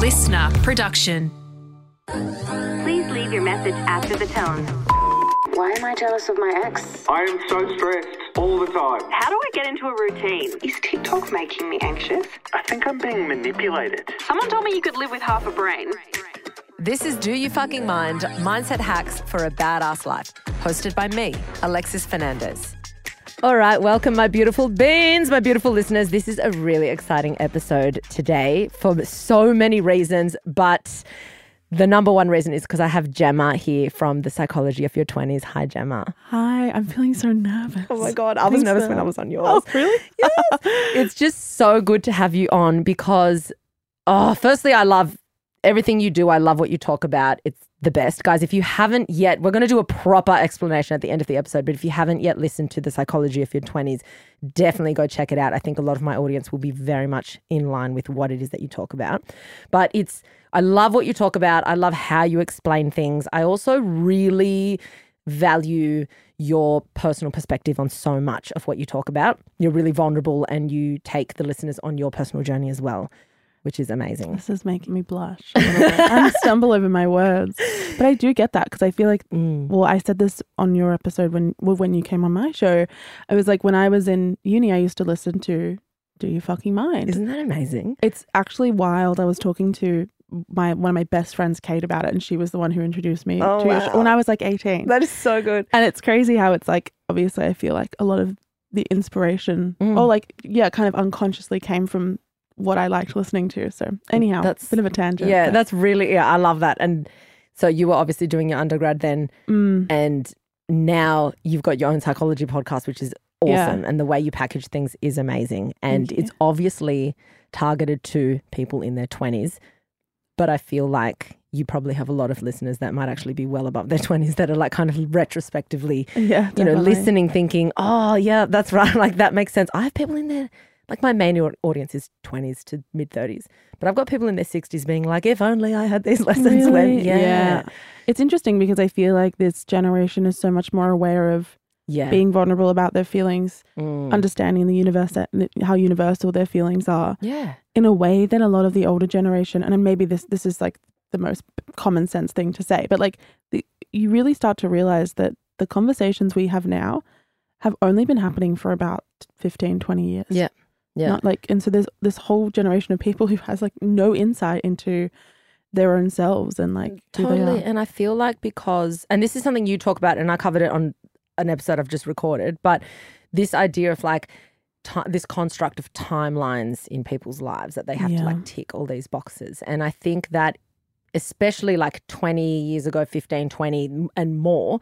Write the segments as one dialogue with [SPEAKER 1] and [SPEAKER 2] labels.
[SPEAKER 1] LiSTNR production.
[SPEAKER 2] Please leave your message after the tone.
[SPEAKER 3] Why am I jealous of my ex?
[SPEAKER 4] I am so stressed all the time.
[SPEAKER 2] How do I get into a routine?
[SPEAKER 3] Is TikTok making me anxious?
[SPEAKER 4] I think I'm being manipulated.
[SPEAKER 2] Someone told me you could live with half a brain.
[SPEAKER 5] This is Do You Fucking Mind Mindset Hacks for a Badass Life, hosted by me, Alexis Fernandez. All right, welcome, my beautiful beans, my beautiful listeners. This is a really exciting episode today for so many reasons, but the number one reason is because I have Jemma here from the Psychology of Your 20s. Hi, Jemma.
[SPEAKER 6] Hi, I'm feeling so nervous.
[SPEAKER 5] Oh my God, I was
[SPEAKER 6] Thanks
[SPEAKER 5] nervous
[SPEAKER 6] for-
[SPEAKER 5] when I was on oh, yours.
[SPEAKER 6] Oh, really? Yes.
[SPEAKER 5] it's just so good to have you on because, oh, firstly, I love everything you do. I love what you talk about. It's the best. Guys, if you haven't yet, we're going to do a proper explanation at the end of the episode. But if you haven't yet listened to the psychology of your 20s, definitely go check it out. I think a lot of my audience will be very much in line with what it is that you talk about. But it's, I love what you talk about. I love how you explain things. I also really value your personal perspective on so much of what you talk about. You're really vulnerable and you take the listeners on your personal journey as well, which is amazing.
[SPEAKER 6] This is making me blush. a little bit. I stumble over my words, but I do get that because I feel like.
[SPEAKER 5] Mm.
[SPEAKER 6] Well, I said this on your episode when well, when you came on my show. I was like, when I was in uni, I used to listen to "Do You Fucking Mind."
[SPEAKER 5] Isn't that amazing?
[SPEAKER 6] It's actually wild. I was talking to my one of my best friends, Kate, about it, and she was the one who introduced me
[SPEAKER 5] Oh,
[SPEAKER 6] to your show
[SPEAKER 5] wow.
[SPEAKER 6] when I was like eighteen.
[SPEAKER 5] That is so good.
[SPEAKER 6] And it's crazy how it's like, obviously, I feel like a lot of the inspiration,
[SPEAKER 5] Mm.
[SPEAKER 6] or like, yeah, kind of unconsciously came from what I liked listening to. So, anyhow,
[SPEAKER 5] That's-
[SPEAKER 6] a bit of a tangent.
[SPEAKER 5] Yeah,
[SPEAKER 6] but-
[SPEAKER 5] that's really, yeah, I love that. And so you were obviously doing your undergrad then,
[SPEAKER 6] Mm,
[SPEAKER 5] and now you've got your own psychology podcast, which is
[SPEAKER 6] Yeah.
[SPEAKER 5] awesome. And the way you package things is amazing. And it's obviously targeted to people in their 20s. But I feel like you probably have a lot of listeners that might actually be well above their 20s that are like kind of retrospectively,
[SPEAKER 6] yeah,
[SPEAKER 5] you know, listening, thinking, oh, yeah, that's right. Like that makes sense. I have people in there, like my main audience is 20s to mid 30s, but I've got people in their 60s being like, if only I had these lessons when,
[SPEAKER 6] Really?
[SPEAKER 5] yeah.
[SPEAKER 6] It's interesting because I feel like this generation is so much more aware of
[SPEAKER 5] Yeah.
[SPEAKER 6] being vulnerable about their feelings,
[SPEAKER 5] Mm.
[SPEAKER 6] understanding the universe, how universal their feelings are,
[SPEAKER 5] yeah.
[SPEAKER 6] in a way that a lot of the older generation, and maybe this this is like the most common sense thing to say, but like the, you really start to realize that the conversations we have now have only been happening for about 15, 20 years.
[SPEAKER 5] Yeah. Yeah.
[SPEAKER 6] Not like, and so there's this whole generation of people who has like no insight into their own selves and like
[SPEAKER 5] Totally. And I feel like because, and this is something you talk about, and I covered it on an episode I've just recorded, but this idea of like ti this construct of timelines in people's lives that they have to like tick all these boxes. And I think that, especially like 20 years ago, 15, 20 and more,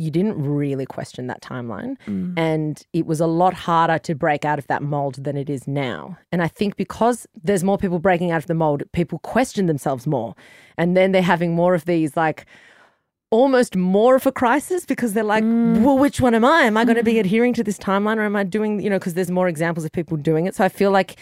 [SPEAKER 5] you didn't really question that timeline.
[SPEAKER 6] Mm.
[SPEAKER 5] And it was a lot harder to break out of that mold than it is now. And I think because there's more people breaking out of the mold, people question themselves more. And then they're having more of these like almost more of a crisis because they're like, mm. well, which one am I? Am I going to be mm. adhering to this timeline or am I doing, you know, because there's more examples of people doing it. So I feel like,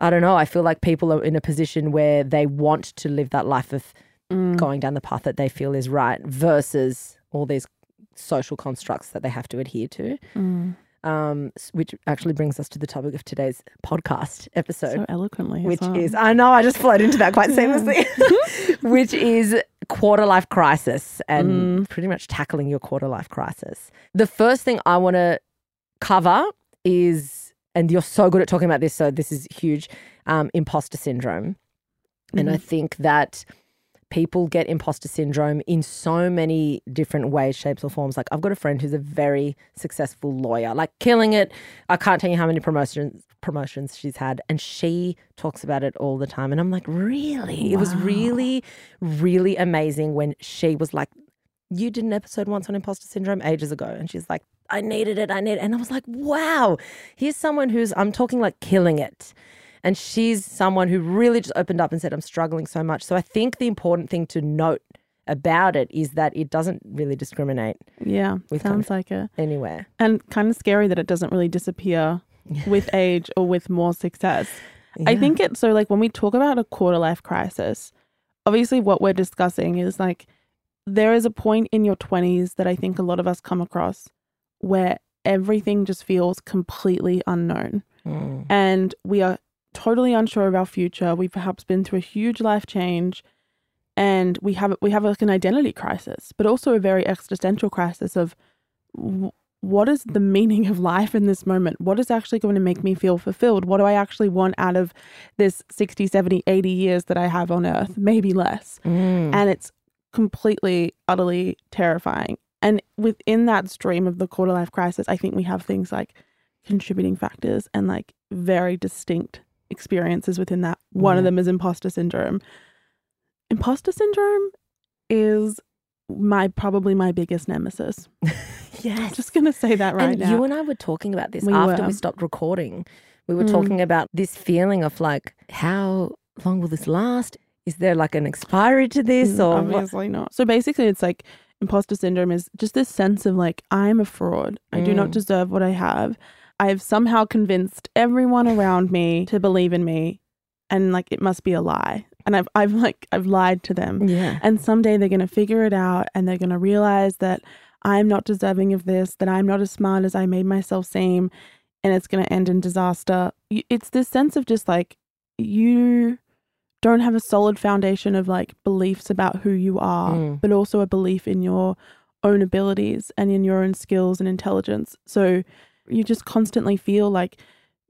[SPEAKER 5] I don't know, I feel like people are in a position where they want to live that life of mm. going down the path that they feel is right versus all these social constructs that they have to adhere to.
[SPEAKER 6] Mm.
[SPEAKER 5] Um, which actually brings us to the topic of today's podcast episode
[SPEAKER 6] So eloquently. as
[SPEAKER 5] which
[SPEAKER 6] well.
[SPEAKER 5] is I know I just flowed into that quite seamlessly, which is quarter life crisis and pretty much tackling your quarter life crisis. The first thing I want to cover is, and you're so good at talking about this, so this is huge, um, imposter syndrome, and I think that people get imposter syndrome in so many different ways, shapes, or forms. Like I've got a friend who's a very successful lawyer, like killing it. I can't tell you how many promotions promotions she's had, and she talks about it all the time. And I'm like, really? It was really, really amazing when she was like, "You did an episode once on imposter syndrome ages ago," and she's like. I needed it. I need it. And I was like, wow, here's someone who's, I'm talking like killing it. And she's someone who really just opened up and said, I'm struggling so much. So I think the important thing to note about it is that it doesn't really discriminate
[SPEAKER 6] Yeah,
[SPEAKER 5] With kind
[SPEAKER 6] sounds
[SPEAKER 5] of-
[SPEAKER 6] like it.
[SPEAKER 5] anywhere.
[SPEAKER 6] And kind of scary that it doesn't really disappear with age or with more success. I think it's so like when we talk about a quarter life crisis, obviously what we're discussing is like there is a point in your 20s that I think a lot of us come across where everything just feels completely unknown
[SPEAKER 5] Mm.
[SPEAKER 6] and we are totally unsure of our future. We've perhaps been through a huge life change and we have we have like an identity crisis, but also a very existential crisis of what is the meaning of life in this moment? What is actually going to make me feel fulfilled? What do I actually want out of this 60, 70, 80 years that I have on earth? Maybe less.
[SPEAKER 5] Mm.
[SPEAKER 6] And it's completely, utterly terrifying. And within that stream of the quarter life crisis, I think we have things like contributing factors and like very distinct experiences within that. One of them is imposter syndrome. Imposter syndrome is my probably my biggest nemesis. I'm just gonna say that right
[SPEAKER 5] and
[SPEAKER 6] now.
[SPEAKER 5] you and I were talking about this
[SPEAKER 6] We
[SPEAKER 5] after
[SPEAKER 6] were.
[SPEAKER 5] we stopped recording. We were
[SPEAKER 6] Mm.
[SPEAKER 5] talking about this feeling of like, how long will this last? Is there like an expiry to this
[SPEAKER 6] Mm,
[SPEAKER 5] or what?
[SPEAKER 6] obviously not. So basically, it's like imposter syndrome is just this sense of like I'm a fraud. I do not
[SPEAKER 5] Mm.
[SPEAKER 6] deserve what I have. I've somehow convinced everyone around me to believe in me, and like it must be a lie. And I've I've like I've lied to them.
[SPEAKER 5] Yeah.
[SPEAKER 6] And someday they're going to figure it out, and they're going to realize that I'm not deserving of this. That I'm not as smart as I made myself seem, and it's going to end in disaster. It's this sense of just like you don't have a solid foundation of like beliefs about who you are,
[SPEAKER 5] Mm.
[SPEAKER 6] but also a belief in your own abilities and in your own skills and intelligence. So you just constantly feel like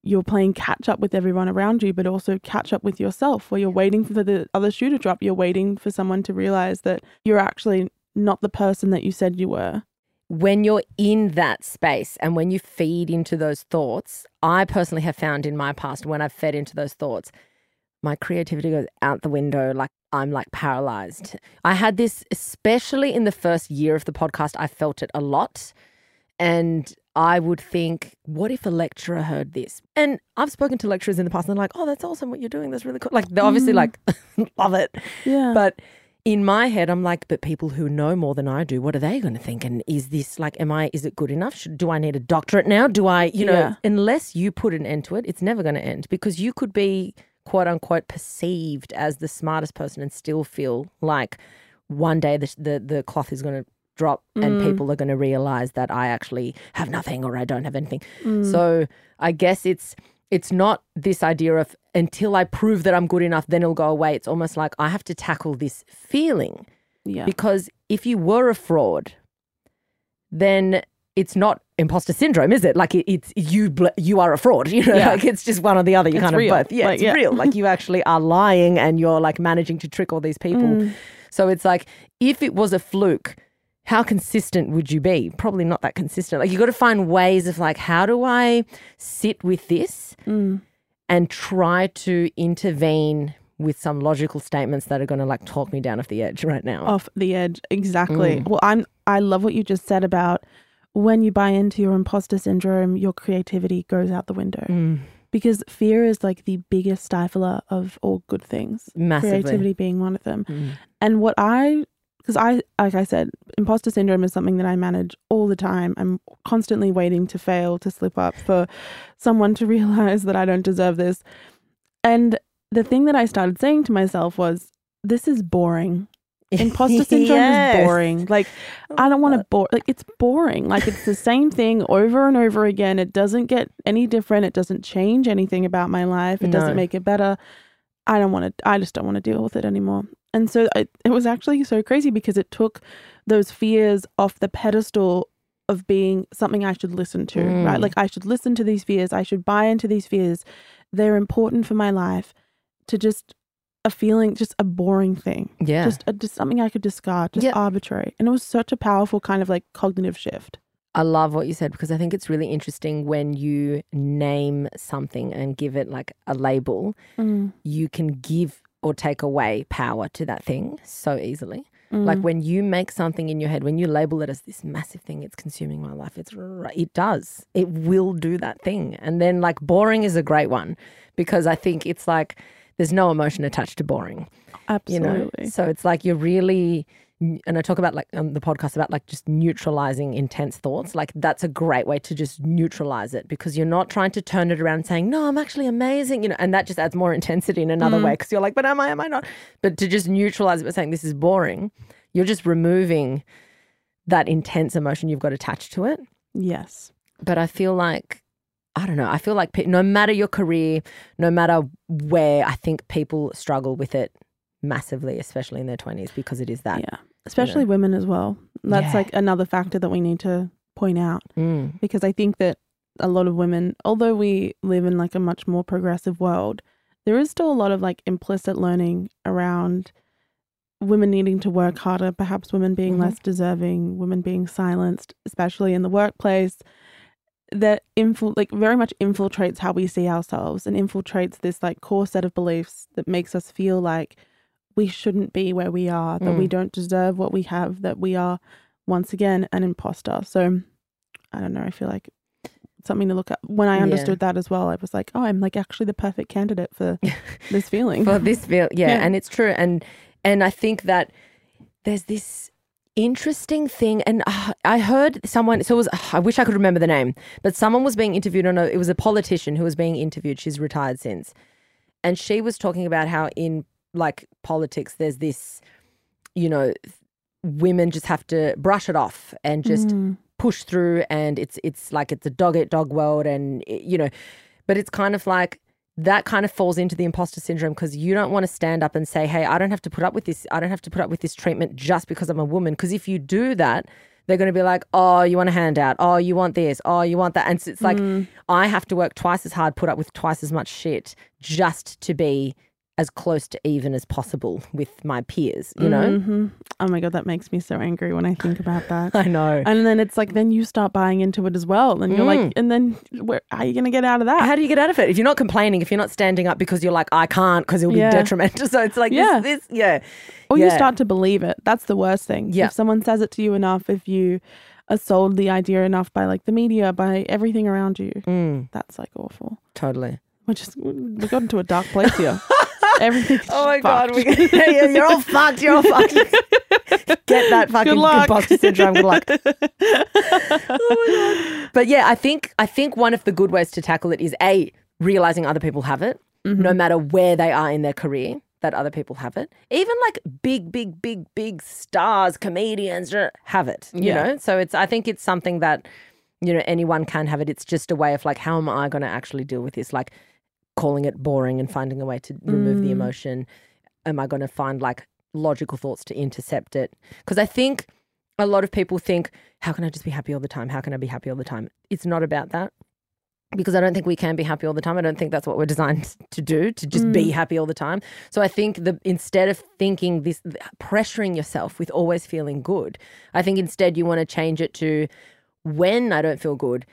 [SPEAKER 6] you're playing catch up with everyone around you, but also catch up with yourself where you're waiting for the other shoe to drop. You're waiting for someone to realize that you're actually not the person that you said you were.
[SPEAKER 5] when you're in that space and when you feed into those thoughts, I personally have found in my past when I've fed into those thoughts, my creativity goes out the window. Like I'm like paralyzed. I had this, especially in the first year of the podcast, I felt it a lot. And I would think, what if a lecturer heard this? And I've spoken to lecturers in the past and they're like, oh, that's awesome what you're doing. That's really cool. Like, they're obviously mm. like, love it.
[SPEAKER 6] Yeah.
[SPEAKER 5] But in my head, I'm like, but people who know more than I do, what are they going to think? And is this like, am I, is it good enough? Should, do I need a doctorate now? Do I, you know,
[SPEAKER 6] Yeah.
[SPEAKER 5] unless you put an end to it, it's never going to end because you could be quote unquote perceived as the smartest person and still feel like one day the, the, the cloth is going to drop and people are going to realize that I actually have nothing or I don't have anything. So I guess it's it's not this idea of until I prove that I'm good enough, then it'll go away. It's almost like I have to tackle this feeling
[SPEAKER 6] yeah.
[SPEAKER 5] because if you were a fraud, then it's not imposter syndrome, is it? Like it, it's you. bl- You are a fraud. You know,
[SPEAKER 6] Yeah.
[SPEAKER 5] like it's just one or the other. You
[SPEAKER 6] It's
[SPEAKER 5] kind
[SPEAKER 6] real.
[SPEAKER 5] of both. Yeah,
[SPEAKER 6] Like,
[SPEAKER 5] it's
[SPEAKER 6] yeah.
[SPEAKER 5] real. Like you actually are lying, and you're like managing to trick all these people.
[SPEAKER 6] Mm.
[SPEAKER 5] So it's like if it was a fluke, how consistent would you be? Probably not that consistent. Like you got to find ways of like, how do I sit with this
[SPEAKER 6] Mm.
[SPEAKER 5] and try to intervene with some logical statements that are going to like talk me down off the edge right now.
[SPEAKER 6] off the edge exactly
[SPEAKER 5] Mm.
[SPEAKER 6] well i'm i love what you just said about when you buy into your imposter syndrome your creativity goes out the window
[SPEAKER 5] Mm,
[SPEAKER 6] because fear is like the biggest stifler of all good things
[SPEAKER 5] massively.
[SPEAKER 6] creativity being one of them
[SPEAKER 5] Mm.
[SPEAKER 6] and what i because i like i said imposter syndrome is something that i manage all the time i'm constantly waiting to fail to slip up for someone to realize that i don't deserve this and the thing that i started saying to myself was this is boring imposter syndrome
[SPEAKER 5] Yes.
[SPEAKER 6] is boring. Like I don't want to bore. Like it's boring. Like it's the same thing over and over again. It doesn't get any different. It doesn't change anything about my life. It
[SPEAKER 5] No.
[SPEAKER 6] doesn't make it better. I don't want to. I just don't want to deal with it anymore. And so I, it was actually so crazy because it took those fears off the pedestal of being something I should listen to. Right?
[SPEAKER 5] Mm.
[SPEAKER 6] Like I should listen to these fears. I should buy into these fears. They're important for my life. To just a feeling, just a boring thing
[SPEAKER 5] Yeah.
[SPEAKER 6] just, a, just something I could discard, just
[SPEAKER 5] Yeah.
[SPEAKER 6] arbitrary. And it was such a powerful kind of like cognitive shift.
[SPEAKER 5] I love what you said because I think it's really interesting when you name something and give it like a label, you can give or take away power to that thing so easily. Like
[SPEAKER 6] Mm.
[SPEAKER 5] when you make something in your head, when you label it as this massive thing, it's consuming my life. It's. It does. It will do that thing. And then like boring is a great one because I think it's like there's no emotion attached to boring. You know,
[SPEAKER 6] Absolutely.
[SPEAKER 5] so it's like you're really, and I talk about like on the podcast about like just neutralizing intense thoughts. Like that's a great way to just neutralize it because you're not trying to turn it around saying, no, I'm actually amazing, you know, and that just adds more intensity in another way mm. because you're like, but am I, am I not? But to just neutralize it by saying this is boring, you're just removing that intense emotion you've got attached to it.
[SPEAKER 6] Yes.
[SPEAKER 5] But I feel like I don't know. I feel like no matter your career, no matter where, I think people struggle with it massively, especially in their 20s, because it is that.
[SPEAKER 6] Yeah. Especially women as well. That's
[SPEAKER 5] Yeah.
[SPEAKER 6] like another factor that we need to point out
[SPEAKER 5] Mm.
[SPEAKER 6] because I think that a lot of women, although we live in like a much more progressive world, there is still a lot of like implicit learning around women needing to work harder, perhaps women being
[SPEAKER 5] Mhm.
[SPEAKER 6] less deserving, women being silenced, especially in the workplace. That infil- like very much infiltrates how we see ourselves and infiltrates this like core set of beliefs that makes us feel like we shouldn't be where we are, that we
[SPEAKER 5] Mm.
[SPEAKER 6] don't deserve what we have, that we are once again an imposter. So I don't know, I feel like something to look at. When I
[SPEAKER 5] Yeah.
[SPEAKER 6] understood that as well, I was like, oh, I'm like actually the perfect candidate for this feeling.
[SPEAKER 5] for this feel yeah,
[SPEAKER 6] Yeah.
[SPEAKER 5] and it's true and and i think that there's this interesting thing and uh, i heard someone so it was i wish i could remember the name but someone was being interviewed on a it was a politician who was being interviewed she's retired since and she was talking about how in like politics there's this you know women just have to brush it off and just
[SPEAKER 6] Mm.
[SPEAKER 5] push through and it's it's like it's a dog eat dog world and it- you know but it's kind of like that kind of falls into the imposter syndrome because you don't want to stand up and say hey i don't have to put up with this i don't have to put up with this treatment just because i'm a woman. Because if you do that they're going to be like oh you want a handout. Oh you want this. Oh you want that. And so it's like i have to work twice as hard put up with twice as much shit just to be as close to even as possible with my peers you know
[SPEAKER 6] Mhm. Oh my god, that makes me so angry when I think about that.
[SPEAKER 5] i know
[SPEAKER 6] and then it's like then you start buying into it as well, and you're
[SPEAKER 5] Mm.
[SPEAKER 6] like, and then where how are you gonna get out of that?
[SPEAKER 5] How do you get out of it? If you're not complaining, if you're not standing up because you're like, I can't because it'll be
[SPEAKER 6] Yeah.
[SPEAKER 5] detrimental. So it's like,
[SPEAKER 6] Yeah.
[SPEAKER 5] this, this, yeah.
[SPEAKER 6] or you start to believe it. That's the worst thing.
[SPEAKER 5] Yeah.
[SPEAKER 6] If someone says it to you enough, if you are sold the idea enough by like the media, by everything around you,
[SPEAKER 5] Mm,
[SPEAKER 6] that's like awful.
[SPEAKER 5] totally.
[SPEAKER 6] We're just we got into a dark place here. Everything's
[SPEAKER 5] Oh my God. We, yeah, you're all fucked. You're all fucked. Get that fucking imposter syndrome. Good luck. oh my God. But yeah, I think, I think one of the good ways to tackle it is A, realizing other people have it,
[SPEAKER 6] Mm-hmm.
[SPEAKER 5] no matter where they are in their career. That other people have it, even like big, big, big, big stars, comedians uh, have it. You
[SPEAKER 6] Yeah.
[SPEAKER 5] know, so it's. I think it's something that you know anyone can have it. It's just a way of like, how am I going to actually deal with this? Like calling it boring and finding a way to remove the
[SPEAKER 6] Mm.
[SPEAKER 5] emotion. Am I going to find like logical thoughts to intercept it? Because I think a lot of people think, how can I just be happy all the time? How can I be happy all the time? It's not about that. Because I don't think we can be happy all the time. I don't think that's what we're designed to do, to just be happy all the time. So I think the instead of thinking this, pressuring yourself with always feeling good, I think instead you want to change it to when I don't feel good,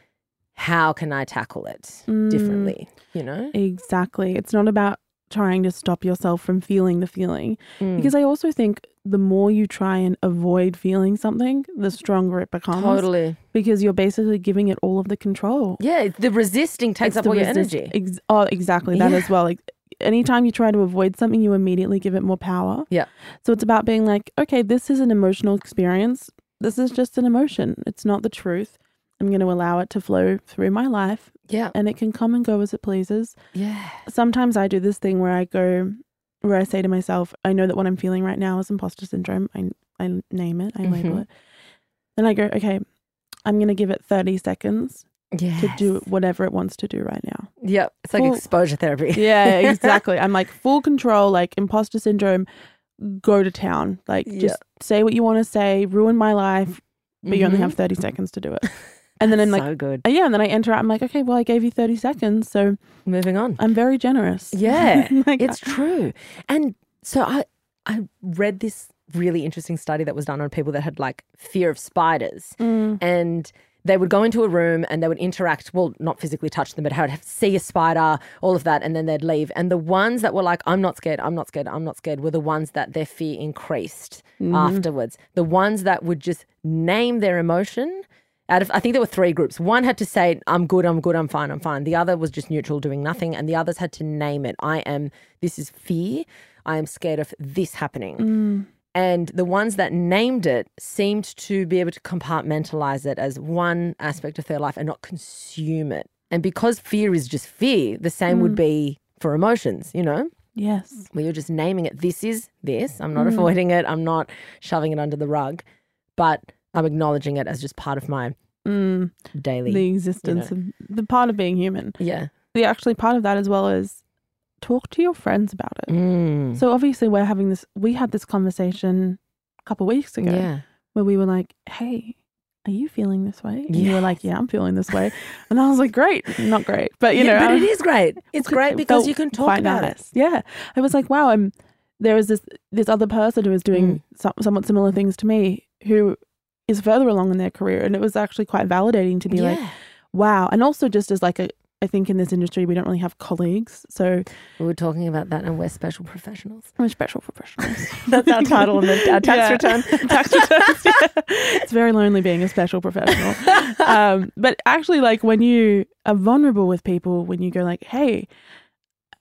[SPEAKER 5] how can I tackle it differently? You know?
[SPEAKER 6] Exactly. It's not about trying to stop yourself from feeling the feeling.
[SPEAKER 5] Mm.
[SPEAKER 6] Because I also think the more you try and avoid feeling something, the stronger it becomes.
[SPEAKER 5] Totally.
[SPEAKER 6] Because you're basically giving it all of the control.
[SPEAKER 5] Yeah, the resisting takes
[SPEAKER 6] It's
[SPEAKER 5] up all your energy.
[SPEAKER 6] Ex- oh, exactly. That
[SPEAKER 5] Yeah.
[SPEAKER 6] as well. Like anytime you try to avoid something, you immediately give it more power.
[SPEAKER 5] Yeah.
[SPEAKER 6] So it's about being like, okay, this is an emotional experience. This is just an emotion. It's not the truth. I'm going to allow it to flow through my life
[SPEAKER 5] Yeah.
[SPEAKER 6] and it can come and go as it pleases.
[SPEAKER 5] Yeah.
[SPEAKER 6] Sometimes I do this thing where I go, where I say to myself, I know that what I'm feeling right now is imposter syndrome. I, I name it, I label
[SPEAKER 5] Mhm.
[SPEAKER 6] it. Then I go, okay, I'm going to give it 30 seconds
[SPEAKER 5] Yeah.
[SPEAKER 6] to do whatever it wants to do right now.
[SPEAKER 5] Yep. It's like
[SPEAKER 6] Full-
[SPEAKER 5] exposure therapy.
[SPEAKER 6] Yeah, exactly. I'm like full control, like imposter syndrome, go to town. Like
[SPEAKER 5] Yeah.
[SPEAKER 6] just say what you want to say, ruin my life, but you only
[SPEAKER 5] Mhm.
[SPEAKER 6] have 30 seconds to do it. And then I'm like,
[SPEAKER 5] so good.
[SPEAKER 6] yeah, and then I enter out. I'm like, okay, well, I gave you 30 seconds, so
[SPEAKER 5] Moving on.
[SPEAKER 6] I'm very generous.
[SPEAKER 5] Yeah,
[SPEAKER 6] Like,
[SPEAKER 5] it's true. And so I I read this really interesting study that was done on people that had like fear of spiders,
[SPEAKER 6] Mm.
[SPEAKER 5] and they would go into a room and they would interact. Well, not physically touch them, but how to see a spider, all of that, and then they'd leave. And the ones that were like, "I'm not scared, I'm not scared, I'm not scared," were the ones that their fear increased afterwards. The ones that would just name their emotion. Out of, I think there were three groups. One had to say, I'm good, I'm good, I'm fine, I'm fine. The other was just neutral, doing nothing. And the others had to name it. I am, this is fear. I am scared of this happening. Mm. And the ones that named it seemed to be able to compartmentalize it as one aspect of their life and not consume it. And because fear is just fear, the same would mm. be for emotions, you know?
[SPEAKER 6] Yes.
[SPEAKER 5] where you're just naming it. This is this. I'm not mm. avoiding it. I'm not shoving it under the rug, but I'm acknowledging it as just part of my
[SPEAKER 6] Mm,
[SPEAKER 5] daily.
[SPEAKER 6] the existence of the part of being human.
[SPEAKER 5] yeah.
[SPEAKER 6] The actually part of that as well is talk to your friends about it.
[SPEAKER 5] Mm.
[SPEAKER 6] So obviously we're having this. We had this conversation a couple of weeks ago
[SPEAKER 5] yeah.
[SPEAKER 6] where we were like, "Hey, are you feeling this way?" And you were like, "Yeah, I'm feeling this way," and I was like, "Great, not great, but you
[SPEAKER 5] Yeah,
[SPEAKER 6] know,
[SPEAKER 5] but it is great. It's great because you can talk about
[SPEAKER 6] nice. Yeah, I was like, wow, I'm there is this this other person who is doing
[SPEAKER 5] Mm.
[SPEAKER 6] some, somewhat similar things to me who is further along in their career, and it was actually quite validating to be
[SPEAKER 5] Yeah.
[SPEAKER 6] like, wow, and also just as like a. I think in this industry we don't really have colleagues, so
[SPEAKER 5] we were talking about that, and we're special professionals.
[SPEAKER 6] we're special professionals.
[SPEAKER 5] That's our title in the, our tax
[SPEAKER 6] Yeah.
[SPEAKER 5] return.
[SPEAKER 6] tax returns. yeah. It's very lonely being a special professional. Um, but actually, like when you are vulnerable with people, when you go like, "Hey,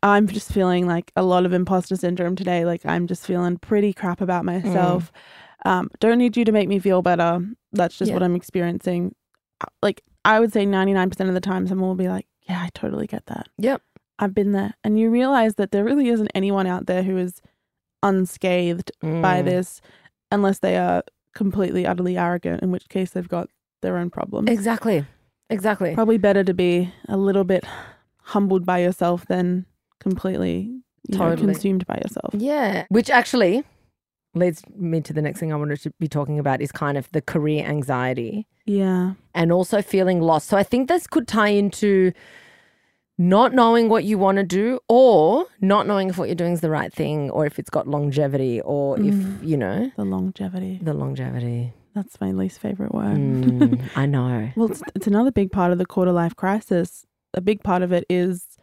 [SPEAKER 6] I'm just feeling like a lot of imposter syndrome today. Like I'm just feeling pretty crap about myself. Um, don't need you to make me feel better. That's just
[SPEAKER 5] Yeah.
[SPEAKER 6] what I'm experiencing." Uh, Like I would say, 99% of the time, someone will be like, "Yeah, I totally get that.
[SPEAKER 5] Yep.
[SPEAKER 6] I've been there." And you realize that there really isn't anyone out there who is unscathed by
[SPEAKER 5] Mm.
[SPEAKER 6] this unless they are completely utterly arrogant in which case they've got their own problems
[SPEAKER 5] Exactly. Exactly.
[SPEAKER 6] probably better to be a little bit humbled by yourself than completely you know,
[SPEAKER 5] Totally.
[SPEAKER 6] consumed by yourself
[SPEAKER 5] Yeah. Which actually leads me to the next thing I wanted to be talking about is kind of the career anxiety.
[SPEAKER 6] Yeah.
[SPEAKER 5] And also feeling lost. So I think this could tie into not knowing what you want to do or not knowing if what you're doing is the right thing or if it's got longevity or if, you know,
[SPEAKER 6] the longevity.
[SPEAKER 5] The longevity.
[SPEAKER 6] that's my least favorite word.
[SPEAKER 5] Mm, I know.
[SPEAKER 6] well it's, it's another big part of the quarter life crisis. A big part of it is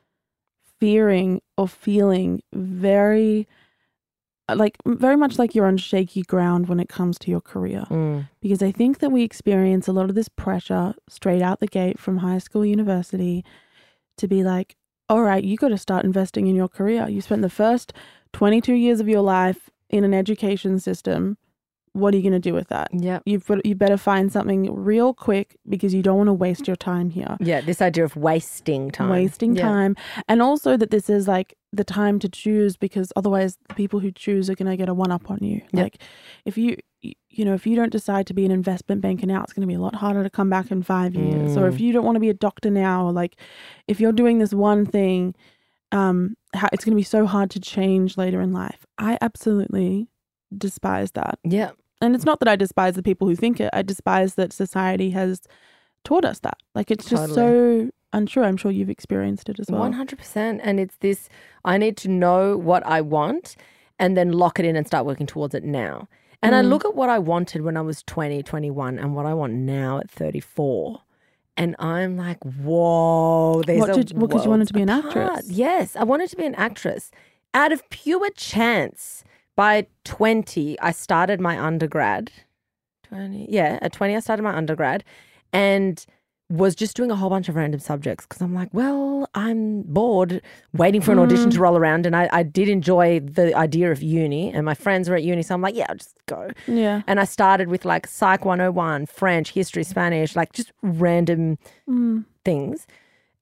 [SPEAKER 6] fearing or feeling very like very much like you're on shaky ground when it comes to your career
[SPEAKER 5] Mm,
[SPEAKER 6] because I think that we experience a lot of this pressure straight out the gate from high school, university to be like, all right, you got to start investing in your career. You spent the first 22 years of your life in an education system. What are you going to do with that?
[SPEAKER 5] yeah.
[SPEAKER 6] You've you better find something real quick because you don't want to waste your time here.
[SPEAKER 5] Yeah. This idea of wasting time.
[SPEAKER 6] Wasting
[SPEAKER 5] Yeah.
[SPEAKER 6] time. And also that this is like the time to choose because otherwise the people who choose are going to get a one up on you.
[SPEAKER 5] Yep.
[SPEAKER 6] Like if you, you know, if you don't decide to be an investment banker now, it's going to be a lot harder to come back in five years. Or if
[SPEAKER 5] Mm.
[SPEAKER 6] you don't want to be a doctor now, or like if you're doing this one thing, um, how, it's going to be so hard to change later in life. I absolutely despise that.
[SPEAKER 5] Yeah.
[SPEAKER 6] And it's not that I despise the people who think it. I despise that society has taught us that. Like it's just so untrue. I'm sure you've experienced it as well.
[SPEAKER 5] One hundred percent. And it's this: I need to know what I want, and then lock it in and start working towards it now. And I
[SPEAKER 6] Mm.
[SPEAKER 5] look at what I wanted when I was 20, 21, and what I want now at thirty four. And I'm like, whoa, there's
[SPEAKER 6] What did- well, 'cause you wanted to be an
[SPEAKER 5] apart.
[SPEAKER 6] actress.
[SPEAKER 5] Yes, I wanted to be an actress. Out of pure chance, by 20, I started my undergrad. 20, yeah, at 20, I started my undergrad and was just doing a whole bunch of random subjects because I'm like, well, I'm bored waiting for an audition
[SPEAKER 6] Mm.
[SPEAKER 5] to roll around. And I, I did enjoy the idea of uni, and my friends were at uni. So I'm like, yeah, I'll just go.
[SPEAKER 6] Yeah.
[SPEAKER 5] And I started with like Psych 101, French, history, Spanish, like just random
[SPEAKER 6] Mm.
[SPEAKER 5] things.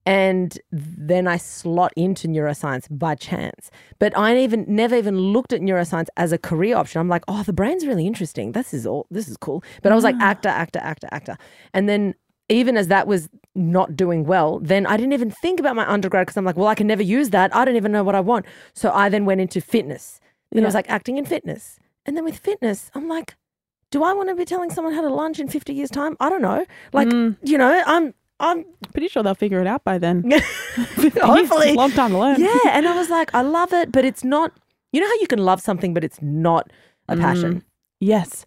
[SPEAKER 5] And then I slot into neuroscience by chance. But I even never even looked at neuroscience as a career option. I'm like, oh, the brain's really interesting. This is all this is cool. But I was like actor, actor, actor, actor. And then even as that was not doing well, then I didn't even think about my undergrad because I'm like, well, I can never use that. I don't even know what I want. So I then went into fitness. Then I was like acting in fitness. And then with fitness, I'm like, do I want to be telling someone how to lunch in 50 years' time? I don't know. Like,
[SPEAKER 6] Mm.
[SPEAKER 5] you know, I'm I'm
[SPEAKER 6] Pretty sure they'll figure it out by then.
[SPEAKER 5] hopefully
[SPEAKER 6] Long time to learn.
[SPEAKER 5] yeah, and I was like, I love it, but it's not. You know how you can love something, but it's not a passion.
[SPEAKER 6] Yes.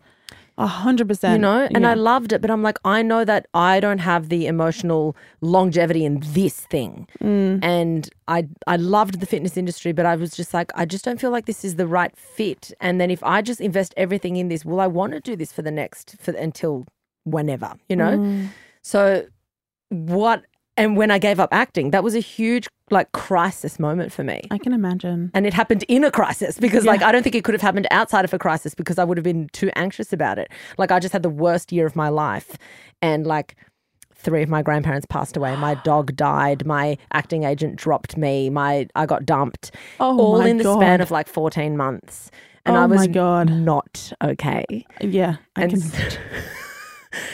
[SPEAKER 6] A hundred percent.
[SPEAKER 5] You know, and I loved it, but I'm like, I know that I don't have the emotional longevity in this thing,
[SPEAKER 6] Mm.
[SPEAKER 5] and I I loved the fitness industry, but I was just like, I just don't feel like this is the right fit. And then if I just invest everything in this, will I want to do this for the next for until whenever? You know,
[SPEAKER 6] Mm.
[SPEAKER 5] so what? And when I gave up acting, that was a huge like crisis moment for me.
[SPEAKER 6] I can imagine.
[SPEAKER 5] and it happened in a crisis because like i don't think it could have happened outside of a crisis because i would have been too anxious about it like i just had the worst year of my life and like three of my grandparents passed away my dog died my acting agent dropped me my i got dumped
[SPEAKER 6] Oh
[SPEAKER 5] all
[SPEAKER 6] my
[SPEAKER 5] in the
[SPEAKER 6] God.
[SPEAKER 5] span of like 14 months and
[SPEAKER 6] Oh
[SPEAKER 5] i was
[SPEAKER 6] my God.
[SPEAKER 5] not okay
[SPEAKER 6] Yeah. I
[SPEAKER 5] and
[SPEAKER 6] can.
[SPEAKER 5] s-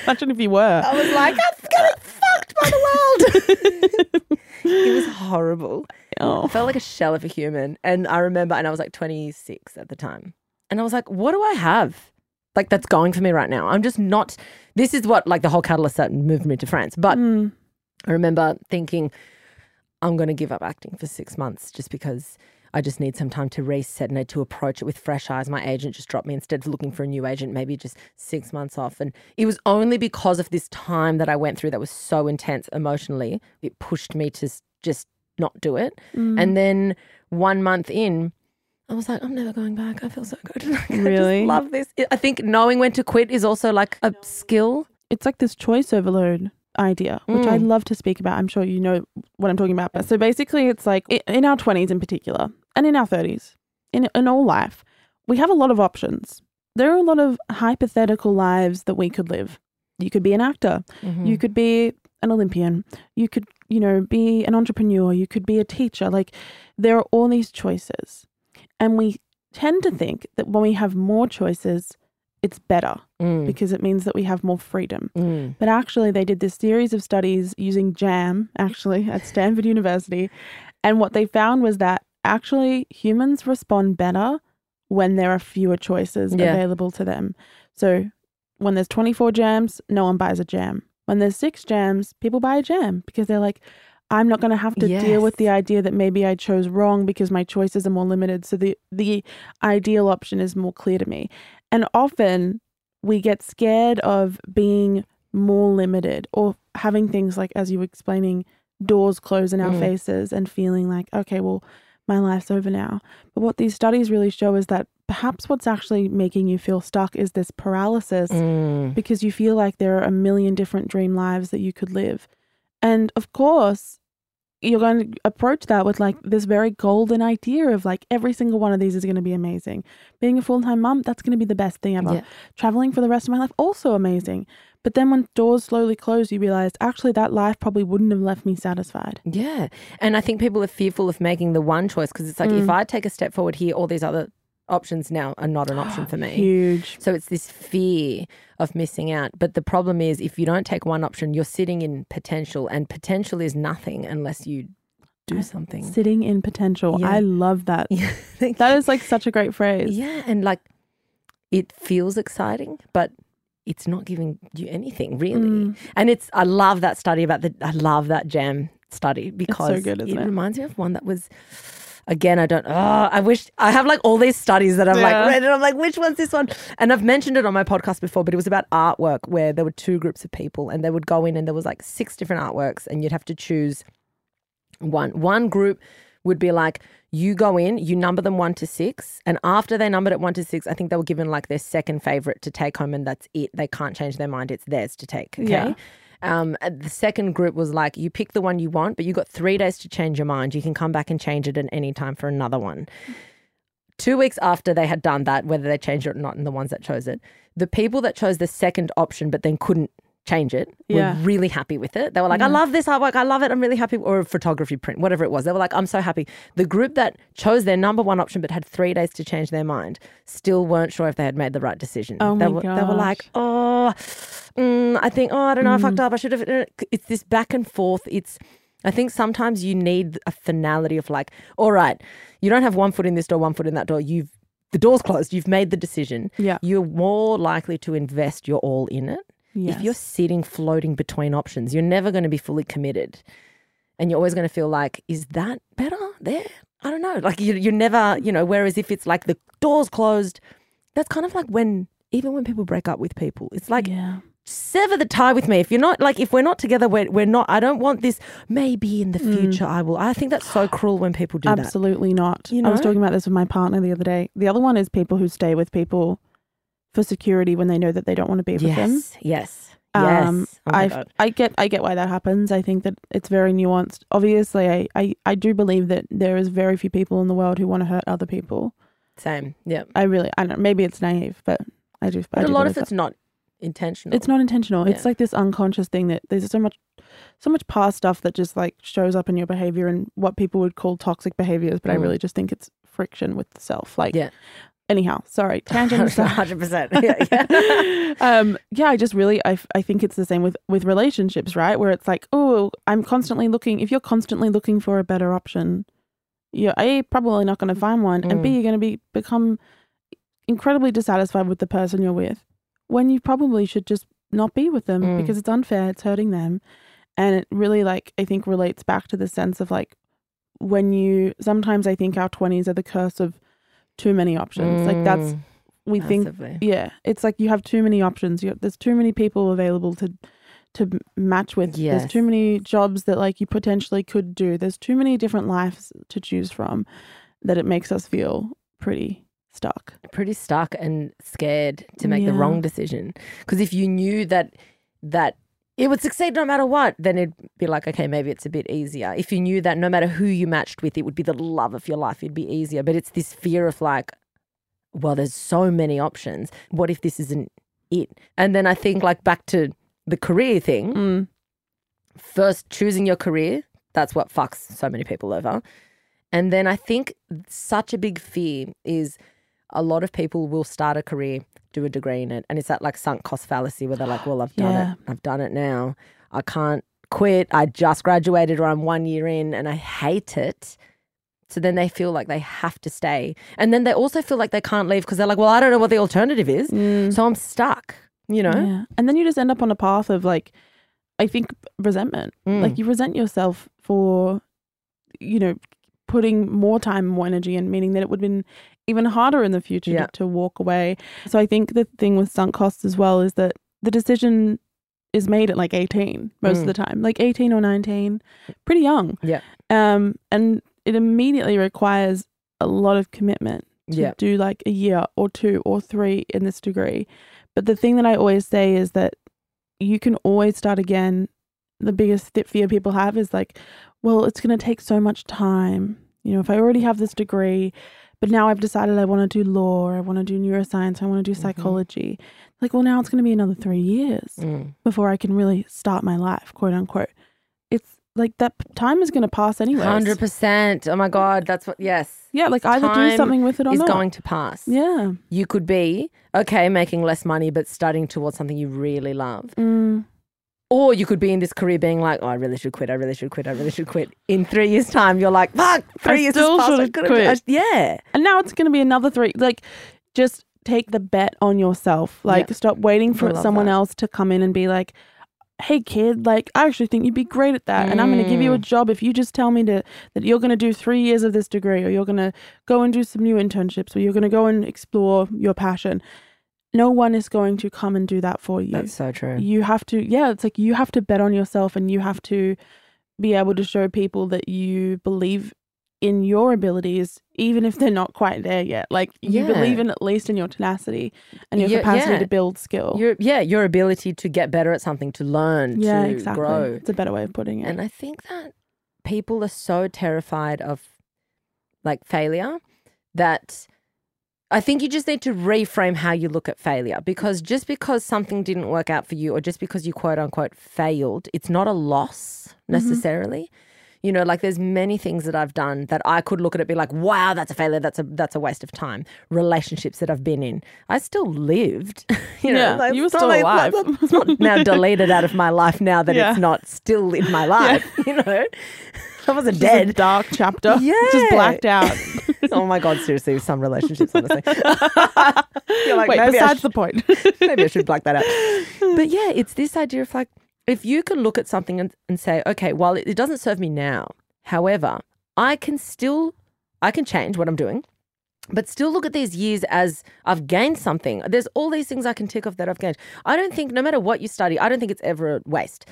[SPEAKER 6] Imagine if you were.
[SPEAKER 5] I was like, I'm getting fucked by the world. it was horrible. I
[SPEAKER 6] Oh.
[SPEAKER 5] felt like a shell of a human. And I remember, and I was like 26 at the time. And I was like, what do I have? Like, that's going for me right now. I'm just not. This is what, like, the whole catalyst that moved me to France. But
[SPEAKER 6] Mm.
[SPEAKER 5] I remember thinking, I'm going to give up acting for six months just because I just need some time to reset and to approach it with fresh eyes. My agent just dropped me instead of looking for a new agent, maybe just six months off. And it was only because of this time that I went through that was so intense emotionally, it pushed me to just not do it.
[SPEAKER 6] Mm.
[SPEAKER 5] And then one month in, I was like, I'm never going back. I feel so good. Like, I
[SPEAKER 6] Really?
[SPEAKER 5] just love this. I think knowing when to quit is also like a skill.
[SPEAKER 6] it's like this choice overload idea, which I
[SPEAKER 5] Mm.
[SPEAKER 6] love to speak about. I'm sure you know what I'm talking about. But so basically, it's like in our 20s in particular, and in our 30s, in, in all life, we have a lot of options. There are a lot of hypothetical lives that we could live. You could be an actor,
[SPEAKER 5] Mm.
[SPEAKER 6] you could be an Olympian, you could, you know, be an entrepreneur, you could be a teacher. Like, there are all these choices. And we tend to think that when we have more choices, it's better
[SPEAKER 5] Mm.
[SPEAKER 6] because it means that we have more freedom.
[SPEAKER 5] Mm.
[SPEAKER 6] But actually, they did this series of studies using JAM, actually, at Stanford University. And what they found was that actually humans respond better when there are fewer choices
[SPEAKER 5] Yeah.
[SPEAKER 6] available to them. So when there's 24 jams, no one buys a jam. When there's six jams, people buy a jam because they're like, I'm not going to have to deal with the idea that maybe I chose wrong because my choices are more limited. So the, the ideal option is more clear to me. And often we get scared of being more limited or having things like, as you were explaining, doors close in our
[SPEAKER 5] Mm.
[SPEAKER 6] faces and feeling like, okay, well, my life's over now. But what these studies really show is that perhaps what's actually making you feel stuck is this paralysis
[SPEAKER 5] Mm.
[SPEAKER 6] because you feel like there are a million different dream lives that you could live. And of course, you're going to approach that with like this very golden idea of like every single one of these is going to be amazing. Being a full time mom, that's going to be the best thing ever.
[SPEAKER 5] Yeah.
[SPEAKER 6] Traveling for the rest of my life, also amazing. But then when doors slowly close, you realize actually that life probably wouldn't have left me satisfied.
[SPEAKER 5] Yeah. And I think people are fearful of making the one choice because it's like, if
[SPEAKER 6] Mm.
[SPEAKER 5] I take a step forward here, all these other options now are not an option for me.
[SPEAKER 6] Huge.
[SPEAKER 5] So it's this fear of missing out. But the problem is, if you don't take one option, you're sitting in potential, and potential is nothing unless you do something.
[SPEAKER 6] Sitting in potential.
[SPEAKER 5] Yeah.
[SPEAKER 6] I love that.
[SPEAKER 5] Yeah.
[SPEAKER 6] That is like such a great phrase.
[SPEAKER 5] Yeah. And like, it feels exciting, but it's not giving you anything really.
[SPEAKER 6] Mm.
[SPEAKER 5] And it's, I love that study about the, I love that jam study because
[SPEAKER 6] good,
[SPEAKER 5] it
[SPEAKER 6] it?
[SPEAKER 5] reminds me of one that was, again, I don't, oh, I wish, I have like all these studies that I've
[SPEAKER 6] Yeah.
[SPEAKER 5] like read and I'm like, which one's this one? And I've mentioned it on my podcast before, but it was about artwork where there were two groups of people and they would go in and there was like six different artworks and you'd have to choose one. One group would be like, you go in, you number them one to six, and after they numbered it one to six, I think they were given like their second favorite to take home, and that's it. They can't change their mind; it's theirs to take. Okay.
[SPEAKER 6] Yeah.
[SPEAKER 5] Um, the second group was like, you pick the one you want, but you got three days to change your mind. You can come back and change it at any time for another one. Two weeks after they had done that, whether they changed it or not, and the ones that chose it, the people that chose the second option but then couldn't change it
[SPEAKER 6] Yeah.
[SPEAKER 5] were really happy with it. They were like, I love this artwork. I love it. I'm really happy. Or a photography print, whatever it was. They were like, I'm so happy. The group that chose their number one option but had three days to change their mind still weren't sure if they had made the right decision.
[SPEAKER 6] Oh
[SPEAKER 5] they,
[SPEAKER 6] my
[SPEAKER 5] were, they were like, oh, mm, I think, oh, I don't know. I fucked up. I should have. It's this back and forth. It's, I think sometimes you need a finality of like, all right, you don't have one foot in this door, one foot in that door. You've, the door's closed. You've made the decision.
[SPEAKER 6] Yeah.
[SPEAKER 5] You're more likely to invest your all in it.
[SPEAKER 6] Yes.
[SPEAKER 5] If you're sitting floating between options, you're never going to be fully committed. And you're always going to feel like, is that better there? I don't know. Like you, you're never, you know, whereas if it's like the door's closed, that's kind of like when, even when people break up with people, it's like,
[SPEAKER 6] yeah.
[SPEAKER 5] sever the tie with me. If you're not, like, if we're not together, we're, we're not, I don't want this, maybe in the mm. future I will. I think that's so cruel when people do that.
[SPEAKER 6] Absolutely not.
[SPEAKER 5] You
[SPEAKER 6] I was talking about this with my partner the other day. The other one is people who stay with people for security when they know that they don't want to be with them.
[SPEAKER 5] Yes, yes, yes.
[SPEAKER 6] Um,
[SPEAKER 5] oh
[SPEAKER 6] I I get I get why that happens. I think that it's very nuanced. Obviously, I, I I do believe that there is very few people in the world who want to hurt other people.
[SPEAKER 5] Same, yeah.
[SPEAKER 6] I really I don't. Maybe it's naive, but I do. I
[SPEAKER 5] But a lot of it's
[SPEAKER 6] that.
[SPEAKER 5] not intentional.
[SPEAKER 6] It's not intentional. It's like this unconscious thing that there's so much so much past stuff that just like shows up in your behavior and what people would call toxic behaviors. But I
[SPEAKER 5] Mm.
[SPEAKER 6] really just think it's friction with the self. Like
[SPEAKER 5] Yeah.
[SPEAKER 6] Anyhow, sorry, tangent
[SPEAKER 5] hundred percent. Yeah, yeah.
[SPEAKER 6] um, yeah, I just really, I, I think it's the same with, with relationships, right? Where it's like, oh, I'm constantly looking, if you're constantly looking for a better option, you're A, probably not going to find one, and B,
[SPEAKER 5] Mm.
[SPEAKER 6] you're going to be become incredibly dissatisfied with the person you're with when you probably should just not be with them
[SPEAKER 5] Mm.
[SPEAKER 6] because it's unfair, it's hurting them. And it really, like, I think relates back to the sense of like, when you, sometimes I think our 20s are the curse of too many options. Like, that's,
[SPEAKER 5] Mm,
[SPEAKER 6] we think yeah, it's like you have too many options. You there's too many people available to to match with. There's too many jobs that like you potentially could do. There's too many different lives to choose from that it makes us feel pretty stuck.
[SPEAKER 5] pretty stuck and scared to make the wrong decision. Because if you knew that that it would succeed no matter what, then it'd be like, okay, maybe it's a bit easier. If you knew that no matter who you matched with, it would be the love of your life, it'd be easier. But it's this fear of like, well, there's so many options. What if this isn't it? And then I think like back to the career thing.
[SPEAKER 6] Mm.
[SPEAKER 5] First, choosing your career, that's what fucks so many people over. And then I think such a big fear is a lot of people will start a career, do a degree in it, and it's that like sunk cost fallacy where they're like, well, I've done
[SPEAKER 6] Yeah.
[SPEAKER 5] it. I've done it now. I can't quit. I just graduated or I'm one year in and I hate it. So then they feel like they have to stay. And then they also feel like they can't leave because they're like, well, I don't know what the alternative is.
[SPEAKER 6] Mm.
[SPEAKER 5] So I'm stuck, you know?
[SPEAKER 6] Yeah. And then you just end up on a path of like, I think resentment.
[SPEAKER 5] Mm.
[SPEAKER 6] Like you resent yourself for, you know, putting more time, more energy, and meaning that it would have been even harder in the future
[SPEAKER 5] Yeah.
[SPEAKER 6] to, to walk away. So I think the thing with sunk costs as well is that the decision is made at like 18 most
[SPEAKER 5] Mm.
[SPEAKER 6] of the time, like 18 or 19, pretty young.
[SPEAKER 5] Yeah.
[SPEAKER 6] Um, and it immediately requires a lot of commitment to
[SPEAKER 5] Yeah.
[SPEAKER 6] do like a year or two or three in this degree. But the thing that I always say is that you can always start again. The biggest fear people have is like, well, it's going to take so much time. You know, if I already have this degree, but now I've decided I want to do law, I want to do neuroscience, I want to do psychology. Like, well, now it's going to be another three years
[SPEAKER 5] Mm.
[SPEAKER 6] before I can really start my life, quote unquote. It's like that time is going to pass anyway.
[SPEAKER 5] Hundred percent. Oh my god, that's what. Yes,
[SPEAKER 6] Yeah, like either do something with it or
[SPEAKER 5] is
[SPEAKER 6] not.
[SPEAKER 5] going to pass.
[SPEAKER 6] yeah.
[SPEAKER 5] You could be okay making less money, but studying towards something you really love,
[SPEAKER 6] Mm.
[SPEAKER 5] Or you could be in this career being like, oh, I really should quit. I really should quit. I really should quit. In three years' time, you're like, fuck, three
[SPEAKER 6] I
[SPEAKER 5] years
[SPEAKER 6] still
[SPEAKER 5] has passed. I
[SPEAKER 6] should've
[SPEAKER 5] could've-
[SPEAKER 6] quit.
[SPEAKER 5] I- yeah,
[SPEAKER 6] And now it's going to be another three. Like, just take the bet on yourself. Like,
[SPEAKER 5] Yeah.
[SPEAKER 6] stop waiting for someone
[SPEAKER 5] that.
[SPEAKER 6] else to come in and be like, hey, kid, like, I actually think you'd be great at that. And I'm going to give you a
[SPEAKER 5] Mm.
[SPEAKER 6] job if you just tell me to, that you're going to do three years of this degree, or you're going to go and do some new internships, or you're going to go and explore your passion. No one is going to come and do that for you.
[SPEAKER 5] that's so true.
[SPEAKER 6] you have to yeah it's like you have to bet on yourself and you have to be able to show people that you believe in your abilities even if they're not quite there yet like you
[SPEAKER 5] Yeah.
[SPEAKER 6] believe in at least in your tenacity and your
[SPEAKER 5] Yeah,
[SPEAKER 6] capacity
[SPEAKER 5] yeah.
[SPEAKER 6] to build skill
[SPEAKER 5] Your yeah, your ability to get better at something, to learn,
[SPEAKER 6] yeah
[SPEAKER 5] to
[SPEAKER 6] exactly
[SPEAKER 5] grow.
[SPEAKER 6] it's a better way of putting it
[SPEAKER 5] And I think that people are so terrified of like failure that I think you just need to reframe how you look at failure because just because something didn't work out for you or just because you quote unquote failed, it's not a loss mm-hmm. necessarily. You know, like there's many things that I've done that I could look at it and be like, wow, that's a failure, that's a that's a waste of time. Relationships that I've been in. I still lived. you know,
[SPEAKER 6] Yeah,
[SPEAKER 5] like,
[SPEAKER 6] you were still
[SPEAKER 5] like-
[SPEAKER 6] alive.
[SPEAKER 5] It's not now deleted out of my life now that
[SPEAKER 6] Yeah.
[SPEAKER 5] it's not still in my life. You know, I wasn't dead.
[SPEAKER 6] dark chapter
[SPEAKER 5] Yeah.
[SPEAKER 6] just blacked out
[SPEAKER 5] oh my god, seriously, some relationships, honestly. You're like,
[SPEAKER 6] wait
[SPEAKER 5] maybe
[SPEAKER 6] besides
[SPEAKER 5] sh-
[SPEAKER 6] the point
[SPEAKER 5] maybe I should black that out. But yeah, it's this idea of like, if you can look at something and, and say, okay, well, it, it doesn't serve me now. However, I can still, I can change what I'm doing. But still look at these years as I've gained something. There's all these things I can tick off that I've gained. I don't think, no matter what you study, I don't think it's ever a waste.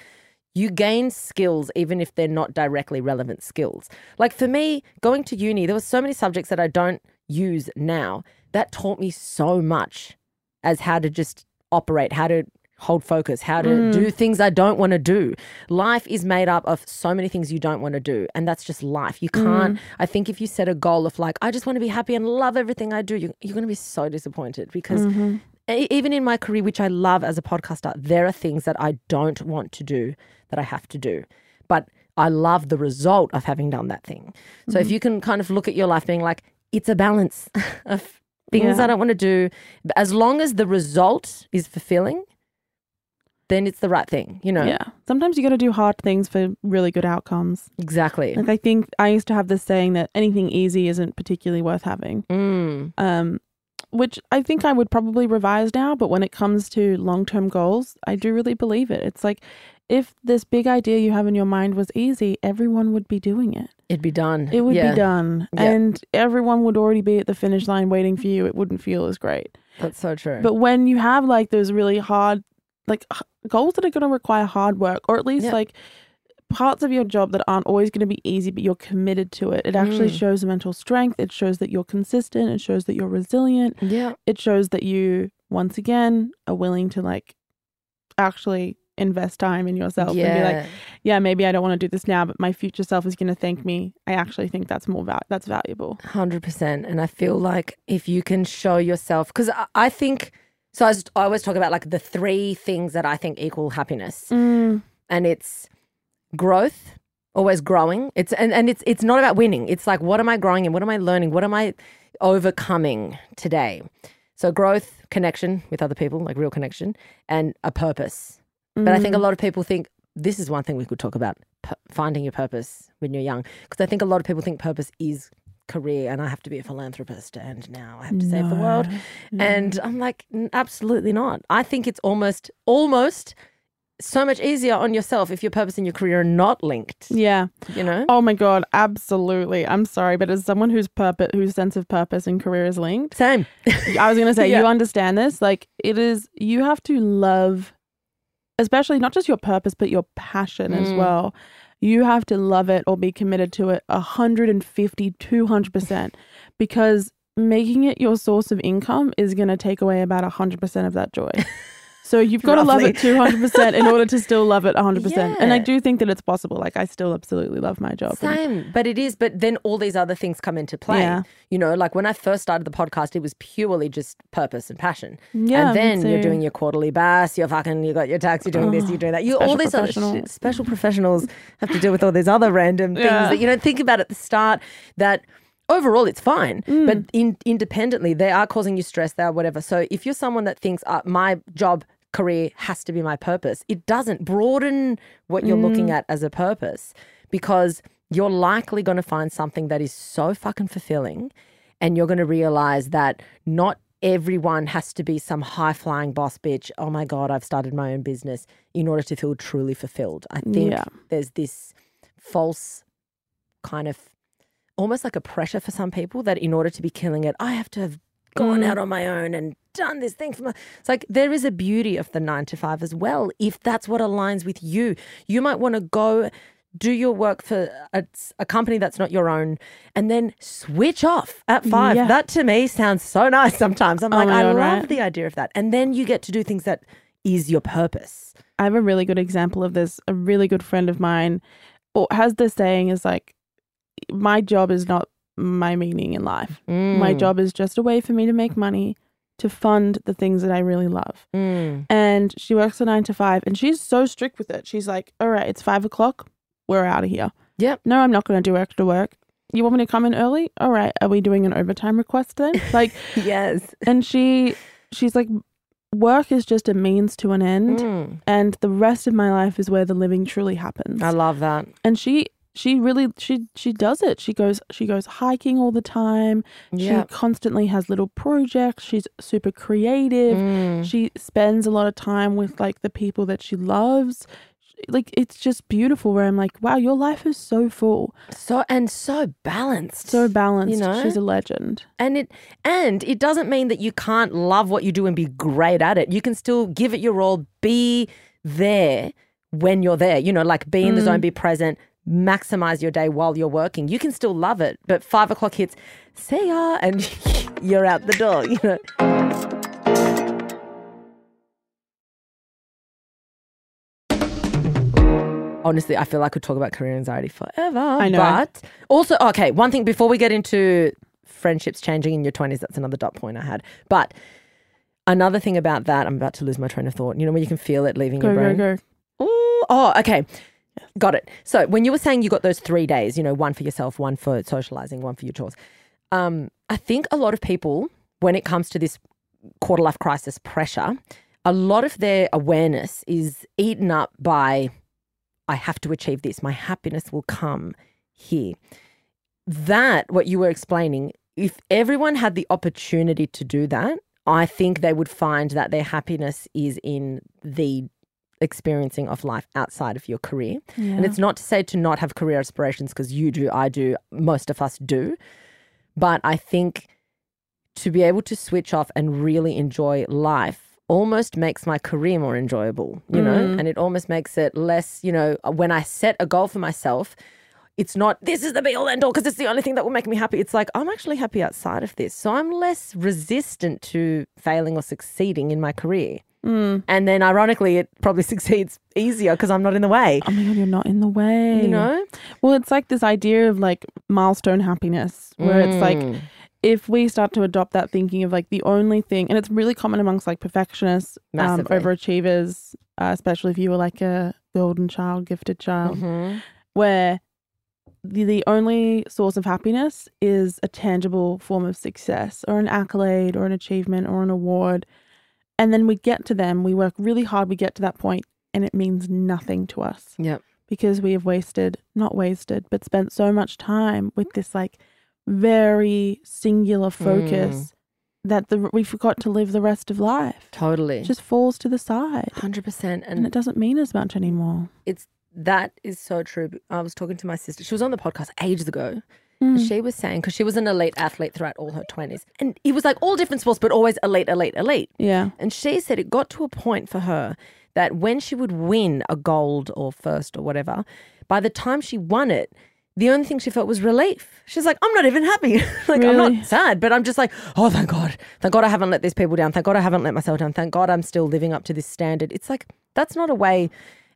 [SPEAKER 5] You gain skills even if they're not directly relevant skills. Like for me, going to uni, there were so many subjects that I don't use now that taught me so much as how to just operate, how to hold focus, how to do mm. things I don't want to do. Life is made up of so many things you don't want to do, and that's just life. You can't. Mm. I think if you set a goal of like, I just want to be happy and love everything I do, you, you're going to be so disappointed because e- even in my career, which I love as a podcaster, there are things that I don't want to do that I have to do. But I love the result of having done that thing. So if you can kind of look at your life being like, it's a balance of things
[SPEAKER 6] Yeah.
[SPEAKER 5] I don't want to do. But As long as the result is fulfilling, then it's the right thing, you know?
[SPEAKER 6] Yeah. Sometimes you got to do hard things for really good outcomes.
[SPEAKER 5] Exactly.
[SPEAKER 6] Like I think I used to have this saying that anything easy isn't particularly worth having.
[SPEAKER 5] Mm.
[SPEAKER 6] Um, which I think I would probably revise now, but when it comes to long term goals, I do really believe it. It's like if this big idea you have in your mind was easy, everyone would be doing it.
[SPEAKER 5] It'd be done.
[SPEAKER 6] It would
[SPEAKER 5] Yeah,
[SPEAKER 6] be done.
[SPEAKER 5] Yeah.
[SPEAKER 6] And everyone would already be at the finish line waiting for you. It wouldn't feel as great.
[SPEAKER 5] That's so true.
[SPEAKER 6] But when you have like those really hard, like goals that are going to require hard work, or at least
[SPEAKER 5] Yeah.
[SPEAKER 6] like parts of your job that aren't always going to be easy, but you're committed to it, it actually
[SPEAKER 5] Mm.
[SPEAKER 6] shows mental strength. It shows that you're consistent. It shows that you're resilient.
[SPEAKER 5] yeah.
[SPEAKER 6] It shows that you, once again, are willing to like actually invest time in yourself and be like,
[SPEAKER 5] Yeah.
[SPEAKER 6] yeah, maybe I don't want to do this now, but my future self is going to thank me. I actually think that's more val- that's valuable.
[SPEAKER 5] Hundred percent, and I feel like if you can show yourself, because I, I think so. I, was, I always talk about like the three things that I think equal happiness,
[SPEAKER 6] Mm.
[SPEAKER 5] and it's growth, always growing. It's and, and it's it's not about winning. It's like what am I growing in? What am I learning? What am I overcoming today? So growth, connection with other people, like real connection, and a purpose. But I think a mm. lot of people think this is one thing we could talk about p- finding your purpose when you're young. Because I think a lot of people think purpose is career and I have to be a philanthropist and now I have to save the world. And mm. I'm like, absolutely not. I think it's almost, almost so much easier on yourself if your purpose and your career are not linked,
[SPEAKER 6] Yeah.
[SPEAKER 5] you know?
[SPEAKER 6] Oh my god, absolutely. I'm sorry, but as someone whose purpose, whose sense of purpose and career is linked,
[SPEAKER 5] Same.
[SPEAKER 6] I was gonna say
[SPEAKER 5] Yeah.
[SPEAKER 6] you understand this. Like it is, you have to love, especially not just your purpose, but your passion as
[SPEAKER 5] Mm.
[SPEAKER 6] well. You have to love it or be committed to it 150, 200%, because making it your source of income is going to take away about 100% of that joy. So you've got to love it 200% in order to still love it 100%. And I do think that it's possible. Like I still absolutely love my job. And-
[SPEAKER 5] Same, but it is. But then all these other things come into play.
[SPEAKER 6] Yeah.
[SPEAKER 5] You know, like when I first started the podcast, it was purely just purpose and passion.
[SPEAKER 6] Yeah,
[SPEAKER 5] and then you're doing your quarterly BAS. You're fucking. You got your tax. You're doing this. You're doing that. You all these other shit, special professionals have to deal with all these other random things
[SPEAKER 6] Yeah.
[SPEAKER 5] that you don't think about at the start. That overall it's fine,
[SPEAKER 6] Mm.
[SPEAKER 5] but in, independently they are causing you stress. They are whatever. So if you're someone that thinks uh, my job career has to be my purpose, it doesn't broaden what you're
[SPEAKER 6] Mm.
[SPEAKER 5] looking at as a purpose because you're likely going to find something that is so fucking fulfilling and you're going to realize that not everyone has to be some high flying boss bitch. Oh my God, I've started my own business in order to feel truly fulfilled. I think
[SPEAKER 6] Yeah.
[SPEAKER 5] there's this false kind of almost like a pressure for some people that in order to be killing it, I have to have gone mm. out on my own and done this thing for my. It's like there is a beauty of the nine to five as well, if that's what aligns with you. You might want to go do your work for a, a company that's not your own and then switch off at five.
[SPEAKER 6] Yeah.
[SPEAKER 5] That to me sounds so nice sometimes. I'm
[SPEAKER 6] Oh
[SPEAKER 5] like, I
[SPEAKER 6] God,
[SPEAKER 5] love
[SPEAKER 6] right?
[SPEAKER 5] the idea of that. And then you get to do things that is your purpose.
[SPEAKER 6] I have a really good example of this. A really good friend of mine or has this saying is like, my job is not my meaning in life. My
[SPEAKER 5] Mm,
[SPEAKER 6] job is just a way for me to make money to fund the things that I really love.
[SPEAKER 5] mm,
[SPEAKER 6] And she works a nine to five and she's so strict with it. She's like, all right, it's five o'clock. We're out of here.
[SPEAKER 5] Yep.
[SPEAKER 6] No, I'm not going to do extra work. You want me to come in early? All right. Are we doing an overtime request then? Like,
[SPEAKER 5] yes.
[SPEAKER 6] and she, she's like, work is just a means to an end.
[SPEAKER 5] Mm,
[SPEAKER 6] And the rest of my life is where the living truly happens.
[SPEAKER 5] I love that.
[SPEAKER 6] and she, she really, she, she does it. She goes, she goes hiking all the time.
[SPEAKER 5] Yeah.
[SPEAKER 6] She constantly has little projects. She's super creative.
[SPEAKER 5] Mm.
[SPEAKER 6] She spends a lot of time with like the people that she loves. Like it's just beautiful where I'm like, wow, your life is so full,
[SPEAKER 5] So and so balanced.
[SPEAKER 6] so balanced.
[SPEAKER 5] You know?
[SPEAKER 6] She's a legend.
[SPEAKER 5] and it and it doesn't mean that you can't love what you do and be great at it. You can still give it your all, be there when you're there. You know, like be in the zone, be present, maximize your day while you're working. You can still love it. But five o'clock hits, see ya, and you're out the door, you know. Honestly, I feel I could talk about career anxiety forever. I
[SPEAKER 6] know.
[SPEAKER 5] But also, okay, one thing before we get into friendships changing in your 20s, that's another dot point I had. But another thing about that, I'm about to lose my train of thought. You know, when you can feel it leaving
[SPEAKER 6] Go,
[SPEAKER 5] your
[SPEAKER 6] go,
[SPEAKER 5] brain?
[SPEAKER 6] go.
[SPEAKER 5] Ooh, oh, okay. Got it. So when you were saying you got those three days, you know, one for yourself, one for socializing, one for your chores, um, I think a lot of people when it comes to this quarter life crisis pressure, a lot of their awareness is eaten up by, I have to achieve this. My happiness will come here. That, what you were explaining, if everyone had the opportunity to do that, I think they would find that their happiness is in the experiencing of life outside of your career. And it's not to say to not have career aspirations because you do, I do, most of us do. But I think to be able to switch off and really enjoy life almost makes my career more enjoyable, you know,
[SPEAKER 6] Mm.
[SPEAKER 5] and it almost makes it less, you know, when I set a goal for myself, it's not this is the be all end all because it's the only thing that will make me happy. It's like I'm actually happy outside of this. So I'm less resistant to failing or succeeding in my career.
[SPEAKER 6] Mm.
[SPEAKER 5] And then ironically, it probably succeeds easier because I'm not in the way.
[SPEAKER 6] Oh my god, you're not in the way.
[SPEAKER 5] You know?
[SPEAKER 6] Well, it's like this idea of like milestone happiness, where it's like
[SPEAKER 5] Mm.
[SPEAKER 6] if we start to adopt that thinking of like the only thing, and it's really common amongst like perfectionists, um, overachievers, uh, especially if you were like a golden child, gifted child,
[SPEAKER 5] Mhm.
[SPEAKER 6] where the, the only source of happiness is a tangible form of success or an accolade or an achievement or an award. And then we get to them, we work really hard, we get to that point, and it means nothing to us
[SPEAKER 5] Yep.
[SPEAKER 6] because we have wasted, not wasted, but spent so much time with this like very singular mm. focus that the, we forgot to live the rest of life.
[SPEAKER 5] Totally.
[SPEAKER 6] It just falls to the side
[SPEAKER 5] hundred percent.
[SPEAKER 6] and it doesn't mean as much anymore.
[SPEAKER 5] it's that is so true. I was talking to my sister. She was on the podcast ages ago.
[SPEAKER 6] Mm.
[SPEAKER 5] She was saying because she was an elite athlete throughout all her twenties, and it was like all different sports, but always elite, elite, elite.
[SPEAKER 6] Yeah.
[SPEAKER 5] And she said it got to a point for her that when she would win a gold or first or whatever, by the time she won it, the only thing she felt was relief. She's like, I'm not even happy. like, I'm not sad, but I'm just like, oh, thank God. Thank God I haven't let these people down. Thank God I haven't let myself down. Thank God I'm still living up to this standard. It's like, that's not a way.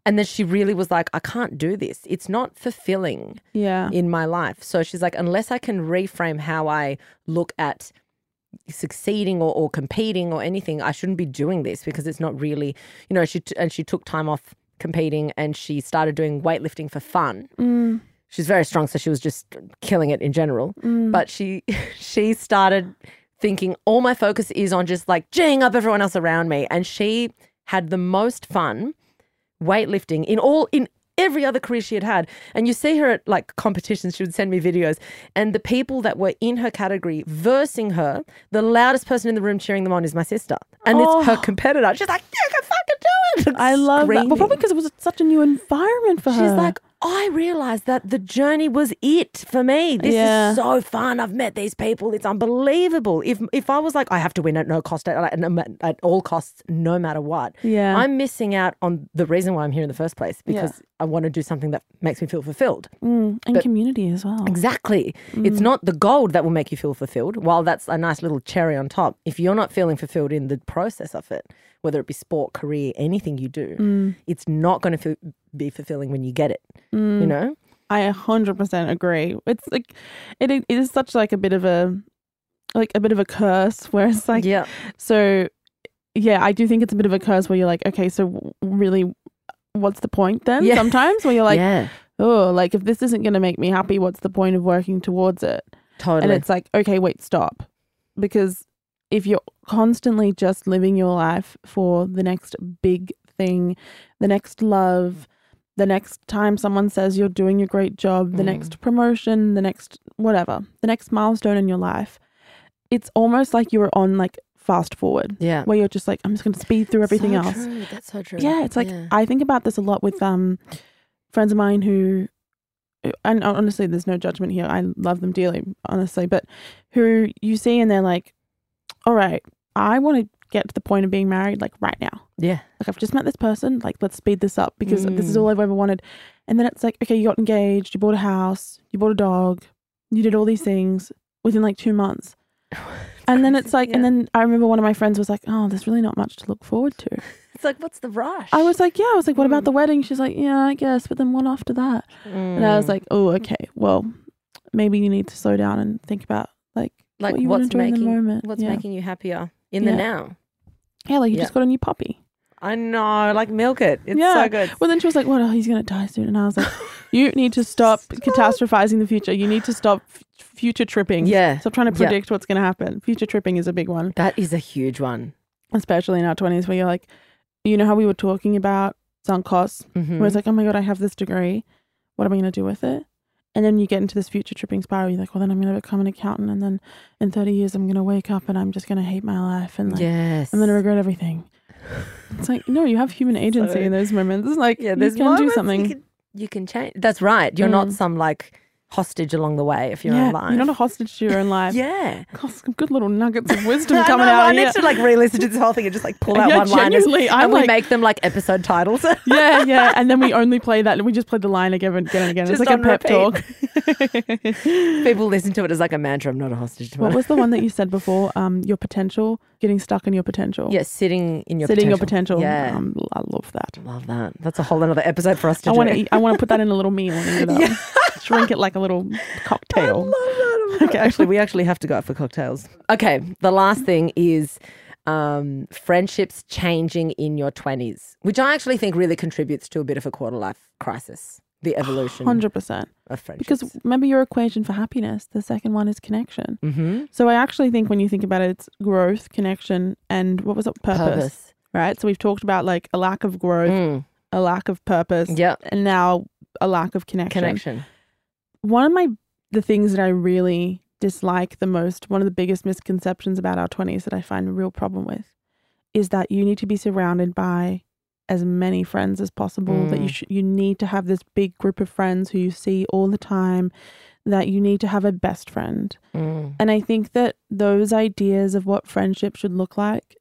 [SPEAKER 5] And then she really was like, I can't do this. It's not fulfilling
[SPEAKER 6] Yeah.
[SPEAKER 5] in my life. So she's like, unless I can reframe how I look at succeeding or, or competing or anything, I shouldn't be doing this because it's not really, you know, she t- and she took time off competing and she started doing weightlifting for fun.
[SPEAKER 6] Mm.
[SPEAKER 5] She's very strong, so she was just killing it in general.
[SPEAKER 6] Mm.
[SPEAKER 5] But she she started thinking all my focus is on just like jing up everyone else around me, and she had the most fun weightlifting in all in every other career she had had. And you see her at like competitions. She would send me videos. And the people that were in her category versing her the loudest person in the room cheering them on is my sister. And it's her
[SPEAKER 6] Oh.
[SPEAKER 5] competitor. She's like you can fucking do it.
[SPEAKER 6] I love that. Well, probably because it was such a new environment for
[SPEAKER 5] She's
[SPEAKER 6] her.
[SPEAKER 5] She's like, I realized that the journey was it for me. This
[SPEAKER 6] Yeah.
[SPEAKER 5] is so fun. I've met these people. It's unbelievable. If if I was like, I have to win at no cost, at, at, all costs, no matter what,
[SPEAKER 6] Yeah.
[SPEAKER 5] I'm missing out on the reason why I'm here in the first place because I want to do something that makes me feel fulfilled.
[SPEAKER 6] Mm, and
[SPEAKER 5] but-
[SPEAKER 6] community as well.
[SPEAKER 5] Exactly. It's not the gold that will make you feel fulfilled. While that's a nice little cherry on top, if you're not feeling fulfilled in the process of it, whether it be sport, career, anything you do,
[SPEAKER 6] Mm.
[SPEAKER 5] it's not going to be fulfilling when you get it. You know?
[SPEAKER 6] I a hundred percent agree. It's like it, it is such like a bit of a like a bit of a curse where it's like
[SPEAKER 5] yeah.
[SPEAKER 6] so yeah, I do think it's a bit of a curse where you're like, okay, so really what's the point then?
[SPEAKER 5] Yeah.
[SPEAKER 6] Sometimes where you're like,
[SPEAKER 5] yeah.
[SPEAKER 6] oh, like if this isn't going to make me happy, what's the point of working towards it?
[SPEAKER 5] Totally.
[SPEAKER 6] And it's like, okay, wait, stop. Because if you're constantly just living your life for the next big thing, the next love, the next time someone says you're doing a great job, the
[SPEAKER 5] Mm.
[SPEAKER 6] next promotion, the next whatever, the next milestone in your life, it's almost like you're on like fast forward
[SPEAKER 5] yeah.
[SPEAKER 6] where you're just like, I'm just going to speed through everything
[SPEAKER 5] so
[SPEAKER 6] else.
[SPEAKER 5] True. That's so true.
[SPEAKER 6] Yeah, it's like
[SPEAKER 5] Yeah.
[SPEAKER 6] I think about this a lot with um friends of mine who and honestly there's no judgment here. I love them dearly, honestly, but who you see and they're like, "All right, I want to get to the point of being married like right now.
[SPEAKER 5] yeah.
[SPEAKER 6] Like I've just met this person, like let's speed this up because this is
[SPEAKER 5] Mm.
[SPEAKER 6] all I've ever wanted." And then it's like, "Okay, you got engaged, you bought a house, you bought a dog, you did all these things within like 2 months." And then it's like, and then I remember one of my friends was like, "Oh, there's really not much to look forward to."
[SPEAKER 5] It's like, what's the rush?
[SPEAKER 6] I was like, yeah. I was like, what about
[SPEAKER 5] Mm.
[SPEAKER 6] the wedding? She's like, yeah, I guess. But then what after that? And I was
[SPEAKER 5] Mm.
[SPEAKER 6] like, oh, okay. Well, maybe you need to slow down and think about like,
[SPEAKER 5] like
[SPEAKER 6] what
[SPEAKER 5] what's making what's
[SPEAKER 6] Yeah.
[SPEAKER 5] making you happier in the now.
[SPEAKER 6] yeah, like you
[SPEAKER 5] Yeah.
[SPEAKER 6] just got a new puppy.
[SPEAKER 5] I know, like milk it. It's
[SPEAKER 6] Yeah.
[SPEAKER 5] so good.
[SPEAKER 6] Well, then she was like, what? Oh, he's gonna die soon. And I was like, You need to stop, catastrophizing the future. You need to stop f- future tripping.
[SPEAKER 5] Yeah.
[SPEAKER 6] Stop trying to
[SPEAKER 5] Yeah.
[SPEAKER 6] predict what's going to happen. Future tripping is a big one,
[SPEAKER 5] That is a huge one.
[SPEAKER 6] especially in our 20s where you're like, you know how we were talking about sunk costs,
[SPEAKER 5] Mhm.
[SPEAKER 6] where it's like, oh my God, I have this degree. What am I going to do with it? And then you get into this future tripping spiral. You're like, well, then I'm going to become an accountant. And then in 30 years, I'm going to wake up and I'm just going to hate my life. And like,
[SPEAKER 5] yes.
[SPEAKER 6] I'm going to regret everything. It's like, no, you have human agency
[SPEAKER 5] So-
[SPEAKER 6] in those moments. It's like,
[SPEAKER 5] yeah,
[SPEAKER 6] you can do
[SPEAKER 5] you
[SPEAKER 6] something.
[SPEAKER 5] can- You can, change. That's right. You're not
[SPEAKER 6] Mm.
[SPEAKER 5] some like hostage along the way if you're
[SPEAKER 6] yeah,
[SPEAKER 5] alive.
[SPEAKER 6] you're not a hostage to your own life.
[SPEAKER 5] yeah.
[SPEAKER 6] God, some good little nuggets of wisdom coming
[SPEAKER 5] know,
[SPEAKER 6] out
[SPEAKER 5] I
[SPEAKER 6] of
[SPEAKER 5] need to like re-listen to this whole thing and just like pull out
[SPEAKER 6] Yeah,
[SPEAKER 5] one
[SPEAKER 6] line
[SPEAKER 5] and we
[SPEAKER 6] like-
[SPEAKER 5] make them like episode titles.
[SPEAKER 6] yeah, yeah. And then we only play that. and We just play the line again and again and again.
[SPEAKER 5] Just
[SPEAKER 6] it's like a pep
[SPEAKER 5] repeat.
[SPEAKER 6] talk.
[SPEAKER 5] People listen to it as like a mantra. I'm not a hostage to
[SPEAKER 6] my
[SPEAKER 5] what
[SPEAKER 6] was the one that you said before? Um, your potential, getting stuck in your potential.
[SPEAKER 5] Yeah, sitting in your
[SPEAKER 6] sitting
[SPEAKER 5] potential.
[SPEAKER 6] your potential.
[SPEAKER 5] Yeah,
[SPEAKER 6] um, I love that.
[SPEAKER 5] love that. That's a whole another episode for us to
[SPEAKER 6] I
[SPEAKER 5] do.
[SPEAKER 6] want to. I want to put that in a little meal and eat it up.
[SPEAKER 5] Yeah.
[SPEAKER 6] Drink it like a little cocktail.
[SPEAKER 5] okay, actually, we actually have to go out for cocktails. Okay, the last thing is um, friendships changing in your 20s, which I actually think really contributes to a bit of a quarter life crisis, the evolution
[SPEAKER 6] Hundred percent.
[SPEAKER 5] of friendships.
[SPEAKER 6] Because remember your equation for happiness. The second one is connection.
[SPEAKER 5] hmm
[SPEAKER 6] So I actually think when you think about it, it's growth, connection, and what was it? Purpose.
[SPEAKER 5] purpose.
[SPEAKER 6] Right. So we've talked about like a lack of growth,
[SPEAKER 5] Mm,
[SPEAKER 6] a lack of purpose,
[SPEAKER 5] yep,
[SPEAKER 6] and now a lack of connection.
[SPEAKER 5] connection.
[SPEAKER 6] One of my the things that I really dislike the most, one of the biggest misconceptions about our twenties that I find a real problem with, is that you need to be surrounded by as many friends as possible. That you
[SPEAKER 5] Mm.
[SPEAKER 6] should you need to have this big group of friends who you see all the time. That you need to have a best friend.
[SPEAKER 5] Mm,
[SPEAKER 6] And I think that those ideas of what friendship should look like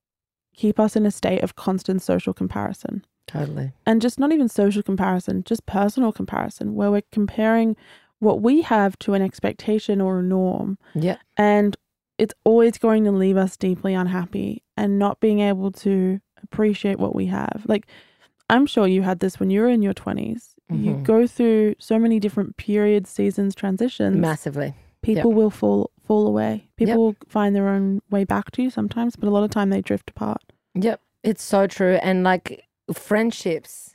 [SPEAKER 6] keep us in a state of constant social comparison.
[SPEAKER 5] totally.
[SPEAKER 6] And just not even social comparison, just personal comparison, where we're comparing what we have to an expectation or a norm.
[SPEAKER 5] Yeah.
[SPEAKER 6] And it's always going to leave us deeply unhappy and not being able to appreciate what we have. Like, I'm sure you had this when you were in your 20s. You
[SPEAKER 5] Mhm.
[SPEAKER 6] go through so many different periods, seasons, transitions
[SPEAKER 5] Massively.
[SPEAKER 6] people will fall fall away. People
[SPEAKER 5] Yep.
[SPEAKER 6] will find their own way back to you sometimes, but a lot of time they drift apart.
[SPEAKER 5] Yep, it's so true. And like friendships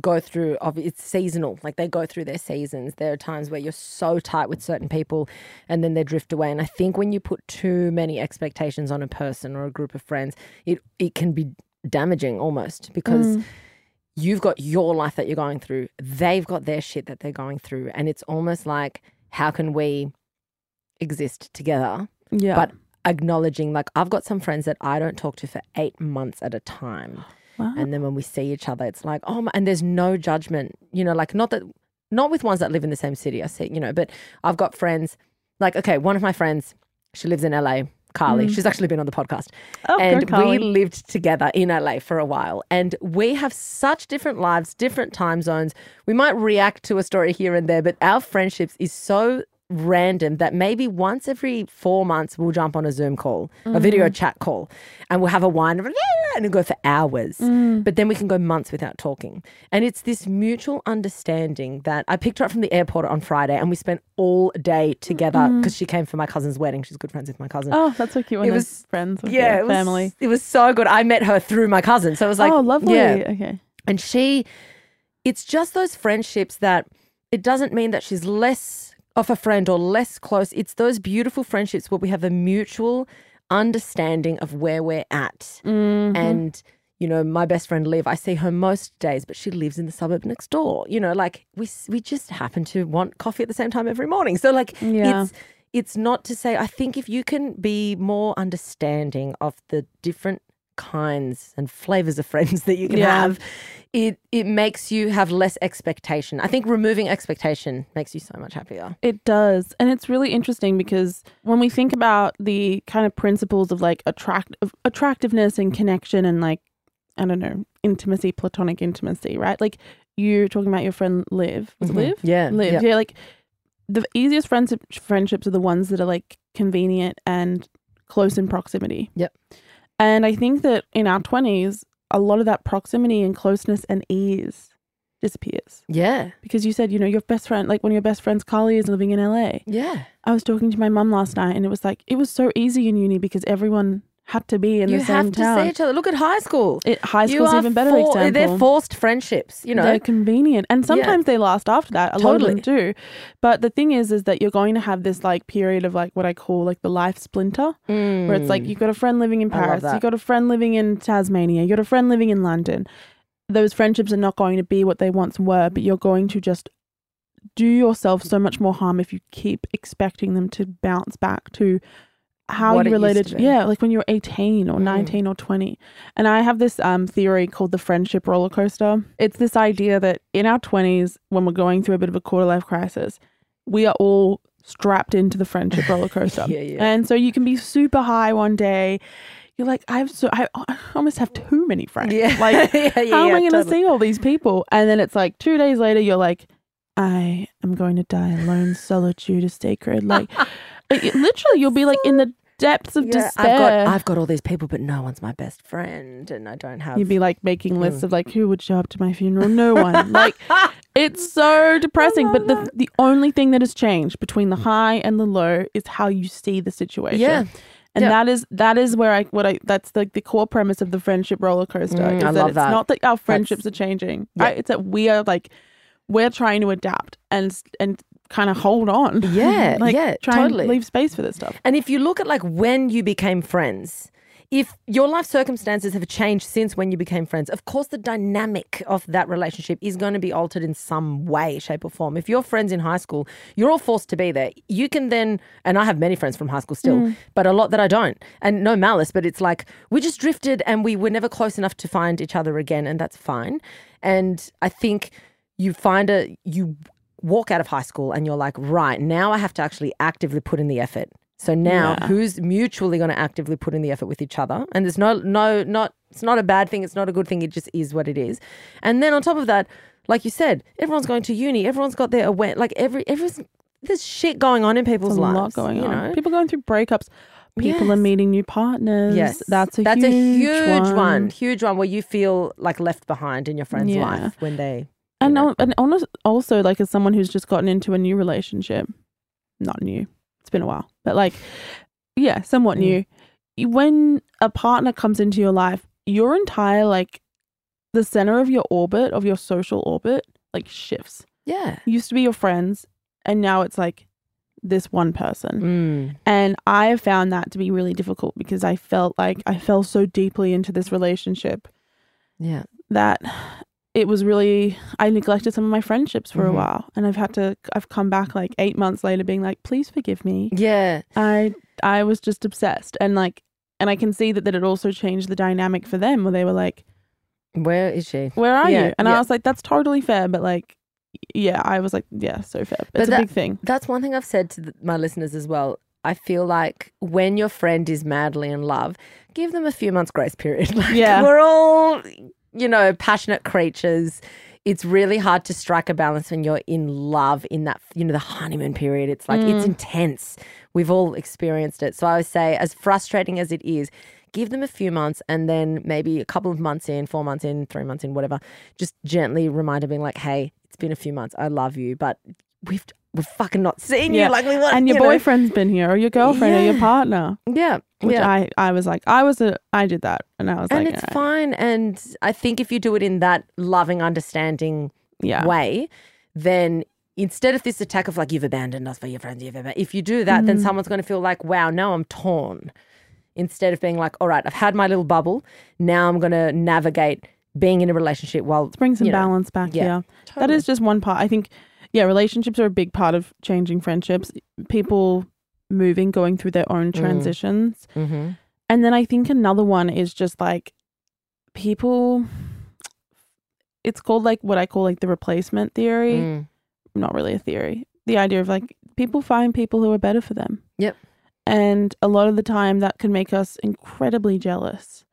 [SPEAKER 5] go through of it's seasonal. Like they go through their seasons. There are times where you're so tight with certain people and then they drift away. And I think when you put too many expectations on a person or a group of friends, it it can be damaging almost because
[SPEAKER 6] Mm.
[SPEAKER 5] you've got your life that you're going through. They've got their shit that they're going through. And it's almost like how can we exist together?
[SPEAKER 6] Yeah.
[SPEAKER 5] But acknowledging like I've got some friends that I don't talk to for eight months at a time.
[SPEAKER 6] Wow.
[SPEAKER 5] And then when we see each other, it's like, oh, my, and there's no judgment, you know, like not that, not with ones that live in the same city. I see, you know, but I've got friends, like, okay, one of my friends, she lives in LA, Carly. Mm. She's actually been on the podcast.
[SPEAKER 6] oh,
[SPEAKER 5] and we lived together in LA for a while. And we have such different lives, different time zones. We might react to a story here and there, but our friendships is so random that maybe once every four months we'll jump on a Zoom call, a
[SPEAKER 6] Mm.
[SPEAKER 5] video chat call, and we'll have a wine and it'll go for hours.
[SPEAKER 6] Mm.
[SPEAKER 5] But then we can go months without talking. And it's this mutual understanding that I picked her up from the airport on Friday and we spent all day together because she came for my cousin's wedding. She's good friends with my cousin.
[SPEAKER 6] Mm. oh, that's so cute when
[SPEAKER 5] It was-
[SPEAKER 6] friends with
[SPEAKER 5] yeah, it was,
[SPEAKER 6] family.
[SPEAKER 5] It was so good. I met her through my cousin. So it was like,
[SPEAKER 6] oh, lovely.
[SPEAKER 5] Yeah.
[SPEAKER 6] Okay.
[SPEAKER 5] And she, it's just those friendships that it doesn't mean that she's less of a friend or less close. It's those beautiful friendships where we have a mutual understanding of where we're at.
[SPEAKER 6] Mm-hmm.
[SPEAKER 5] And, you know, my best friend Liv, I see her most days, but she lives in the suburb next door. You know, like we we just happen to want coffee at the same time every morning. So like
[SPEAKER 6] Yeah.
[SPEAKER 5] it's it's not to say I think if you can be more understanding of the different kinds and flavors of friends that you can
[SPEAKER 6] Yeah.
[SPEAKER 5] have, it it makes you have less expectation. I think removing expectation makes you so much happier.
[SPEAKER 6] It does. And it's really interesting because when we think about the kind of principles of like attract of attractiveness and connection and like I don't know, intimacy, platonic intimacy, right? Like you're talking about your friend Liv. Was
[SPEAKER 5] Mhm.
[SPEAKER 6] it Liv?
[SPEAKER 5] Yeah,
[SPEAKER 6] Liv.
[SPEAKER 5] yeah.
[SPEAKER 6] Yeah. like the easiest friendship friendships are the ones that are like convenient and close in proximity.
[SPEAKER 5] Yep.
[SPEAKER 6] And I think that in our twenties, a lot of that proximity and closeness and ease disappears.
[SPEAKER 5] Yeah.
[SPEAKER 6] Because you said, you know, your best friend, like one of your best friends, Carly, is living in LA.
[SPEAKER 5] Yeah.
[SPEAKER 6] I was talking to my mum last night and it was like, it was so easy in uni because everyone had to be in
[SPEAKER 5] you
[SPEAKER 6] the same
[SPEAKER 5] have to
[SPEAKER 6] town.
[SPEAKER 5] see each other. Look at high school.
[SPEAKER 6] It, high
[SPEAKER 5] You
[SPEAKER 6] school's even better
[SPEAKER 5] for-
[SPEAKER 6] example.
[SPEAKER 5] They're forced friendships, you know.
[SPEAKER 6] They're convenient, and sometimes they last after that. A lot of them do. But the thing is, is that you're going to have this like period of like what I call like the life splinter, where it's like you've got a friend living in
[SPEAKER 5] Mm.
[SPEAKER 6] Paris, you've got a friend living in Tasmania, you've got a friend living in London. Those friendships are not going to be what they once were, but you're going to just do yourself so much more harm if you keep expecting them to bounce back to how
[SPEAKER 5] What
[SPEAKER 6] you related
[SPEAKER 5] to
[SPEAKER 6] yeah like when you were 18 or
[SPEAKER 5] Mm.
[SPEAKER 6] 19 or 20 and i have this um, theory called the friendship roller coaster it's this idea that in our 20s when we're going through a bit of a quarter life crisis we are all strapped into the friendship roller coaster
[SPEAKER 5] Yeah, yeah.
[SPEAKER 6] and so you can be super high one day you're like i have so i, almost have too many friends
[SPEAKER 5] Yeah.
[SPEAKER 6] like
[SPEAKER 5] Yeah, yeah,
[SPEAKER 6] how am i going to
[SPEAKER 5] totally.
[SPEAKER 6] see all these people and then it's like two days later you're like i am going to die alone solitude is sacred like it- literally you'll be like in the depths of
[SPEAKER 5] Yeah,
[SPEAKER 6] despair
[SPEAKER 5] I've got I've got all these people, but no one's my best friend, and I don't have.
[SPEAKER 6] You'd be like making lists
[SPEAKER 5] Mm.
[SPEAKER 6] of like who would show up to my funeral. No one. like it's so depressing. But the the only thing that has changed between the high and the low is how you see the situation.
[SPEAKER 5] Yeah.
[SPEAKER 6] And
[SPEAKER 5] Yeah.
[SPEAKER 6] that is that is where I what I that's like the core premise of the friendship roller coaster.
[SPEAKER 5] Mm,
[SPEAKER 6] is
[SPEAKER 5] I
[SPEAKER 6] that
[SPEAKER 5] love
[SPEAKER 6] it's
[SPEAKER 5] that.
[SPEAKER 6] not that our friendships are changing. Right? It's that we are like we're trying to adapt and and kind of hold on.
[SPEAKER 5] Yeah,
[SPEAKER 6] like
[SPEAKER 5] yeah,
[SPEAKER 6] try
[SPEAKER 5] totally.
[SPEAKER 6] and leave space for this stuff.
[SPEAKER 5] And if you look at like when you became friends, if your life circumstances have changed since when you became friends, of course the dynamic of that relationship is going to be altered in some way, shape, or form. If you're friends in high school, you're all forced to be there. You can then, and I have many friends from high school still, mm. but a lot that I don't. And no malice, but it's like we just drifted and we were never close enough to find each other again, and that's fine. And I think you find a, you walk out of high school and you're like, right, now I have to actually actively put in the effort. So now
[SPEAKER 6] Yeah.
[SPEAKER 5] who's mutually going to actively put in the effort with each other? And there's no, no, not, it's not a bad thing. It's not a good thing. It just is what it is. And then on top of that, like you said, everyone's going to uni. Everyone's got their aware, like every, everyone's, there's shit going on in people's
[SPEAKER 6] There's a
[SPEAKER 5] lives.
[SPEAKER 6] lot going
[SPEAKER 5] you
[SPEAKER 6] on.
[SPEAKER 5] know?
[SPEAKER 6] People going through breakups. People are meeting new partners.
[SPEAKER 5] Yes,
[SPEAKER 6] that's a
[SPEAKER 5] that's
[SPEAKER 6] huge
[SPEAKER 5] a huge
[SPEAKER 6] one.
[SPEAKER 5] huge one where you feel like left behind in your friend's
[SPEAKER 6] Yeah.
[SPEAKER 5] life when they
[SPEAKER 6] And
[SPEAKER 5] know.
[SPEAKER 6] and almost also like as someone who's just gotten into a new relationship, not new, it's been a while, but like, yeah, somewhat
[SPEAKER 5] Mm.
[SPEAKER 6] new. When a partner comes into your life, your entire like the center of your orbit of your social orbit like shifts.
[SPEAKER 5] yeah.
[SPEAKER 6] used to be your friends, and now it's like this one person.
[SPEAKER 5] Mm.
[SPEAKER 6] And I have found that to be really difficult because I felt like I fell so deeply into this relationship
[SPEAKER 5] Yeah.
[SPEAKER 6] that it was really I neglected some of my friendships for a
[SPEAKER 5] Mhm.
[SPEAKER 6] while and I've had to I've come back like 8 months later being like please forgive me.
[SPEAKER 5] Yeah.
[SPEAKER 6] I I was just obsessed and like and I can see that that it also changed the dynamic for them where they were like
[SPEAKER 5] Where is she?
[SPEAKER 6] where are
[SPEAKER 5] Yeah,
[SPEAKER 6] you? And
[SPEAKER 5] yeah.
[SPEAKER 6] I was like that's totally fair but like yeah, I was like yeah, so fair.
[SPEAKER 5] But
[SPEAKER 6] It's a big thing.
[SPEAKER 5] That's one thing I've said to th my listeners as well. I feel like when your friend is madly in love, give them a few months grace period. Like,
[SPEAKER 6] Yeah.
[SPEAKER 5] We're all, you know, passionate creatures. It's really hard to strike a balance when you're in love in that, you know, the honeymoon period. It's like, it's mm. intense. We've all experienced it. So I would say, as frustrating as it is, give them a few months and then maybe a couple of months in, four months in, three months in, whatever, just gently remind them, being like, hey, it's been a few months. I love you, but we've we've fucking not seen
[SPEAKER 6] Yeah.
[SPEAKER 5] you like we want.
[SPEAKER 6] and your
[SPEAKER 5] you know.
[SPEAKER 6] boyfriend's been here or your girlfriend or your partner
[SPEAKER 5] yeah,
[SPEAKER 6] which
[SPEAKER 5] yeah.
[SPEAKER 6] I, I was like i was a i did that and i was
[SPEAKER 5] and
[SPEAKER 6] like
[SPEAKER 5] it's
[SPEAKER 6] "Alright."
[SPEAKER 5] fine. And I think if you do it in that loving, understanding
[SPEAKER 6] yeah
[SPEAKER 5] way, then instead of this attack of like you've abandoned us for your friends, you've abandoned, if you do that,
[SPEAKER 6] Mm.
[SPEAKER 5] then someone's going to feel like, wow, now I'm torn. Instead of being like, all right, I've had my little bubble, now I'm going to navigate being in a relationship while
[SPEAKER 6] bring some
[SPEAKER 5] you know,
[SPEAKER 6] balance back
[SPEAKER 5] yeah, totally.
[SPEAKER 6] is just one part i think yeah relationships are a big part of changing friendships people moving going through their own
[SPEAKER 5] Mm.
[SPEAKER 6] transitions
[SPEAKER 5] hmm
[SPEAKER 6] and then i think another one is just like people it's called like what i call like the replacement theory
[SPEAKER 5] Mm.
[SPEAKER 6] not really a theory. The idea of like people find people who are better for them.
[SPEAKER 5] Yep.
[SPEAKER 6] And a lot of the time that can make us incredibly jealous.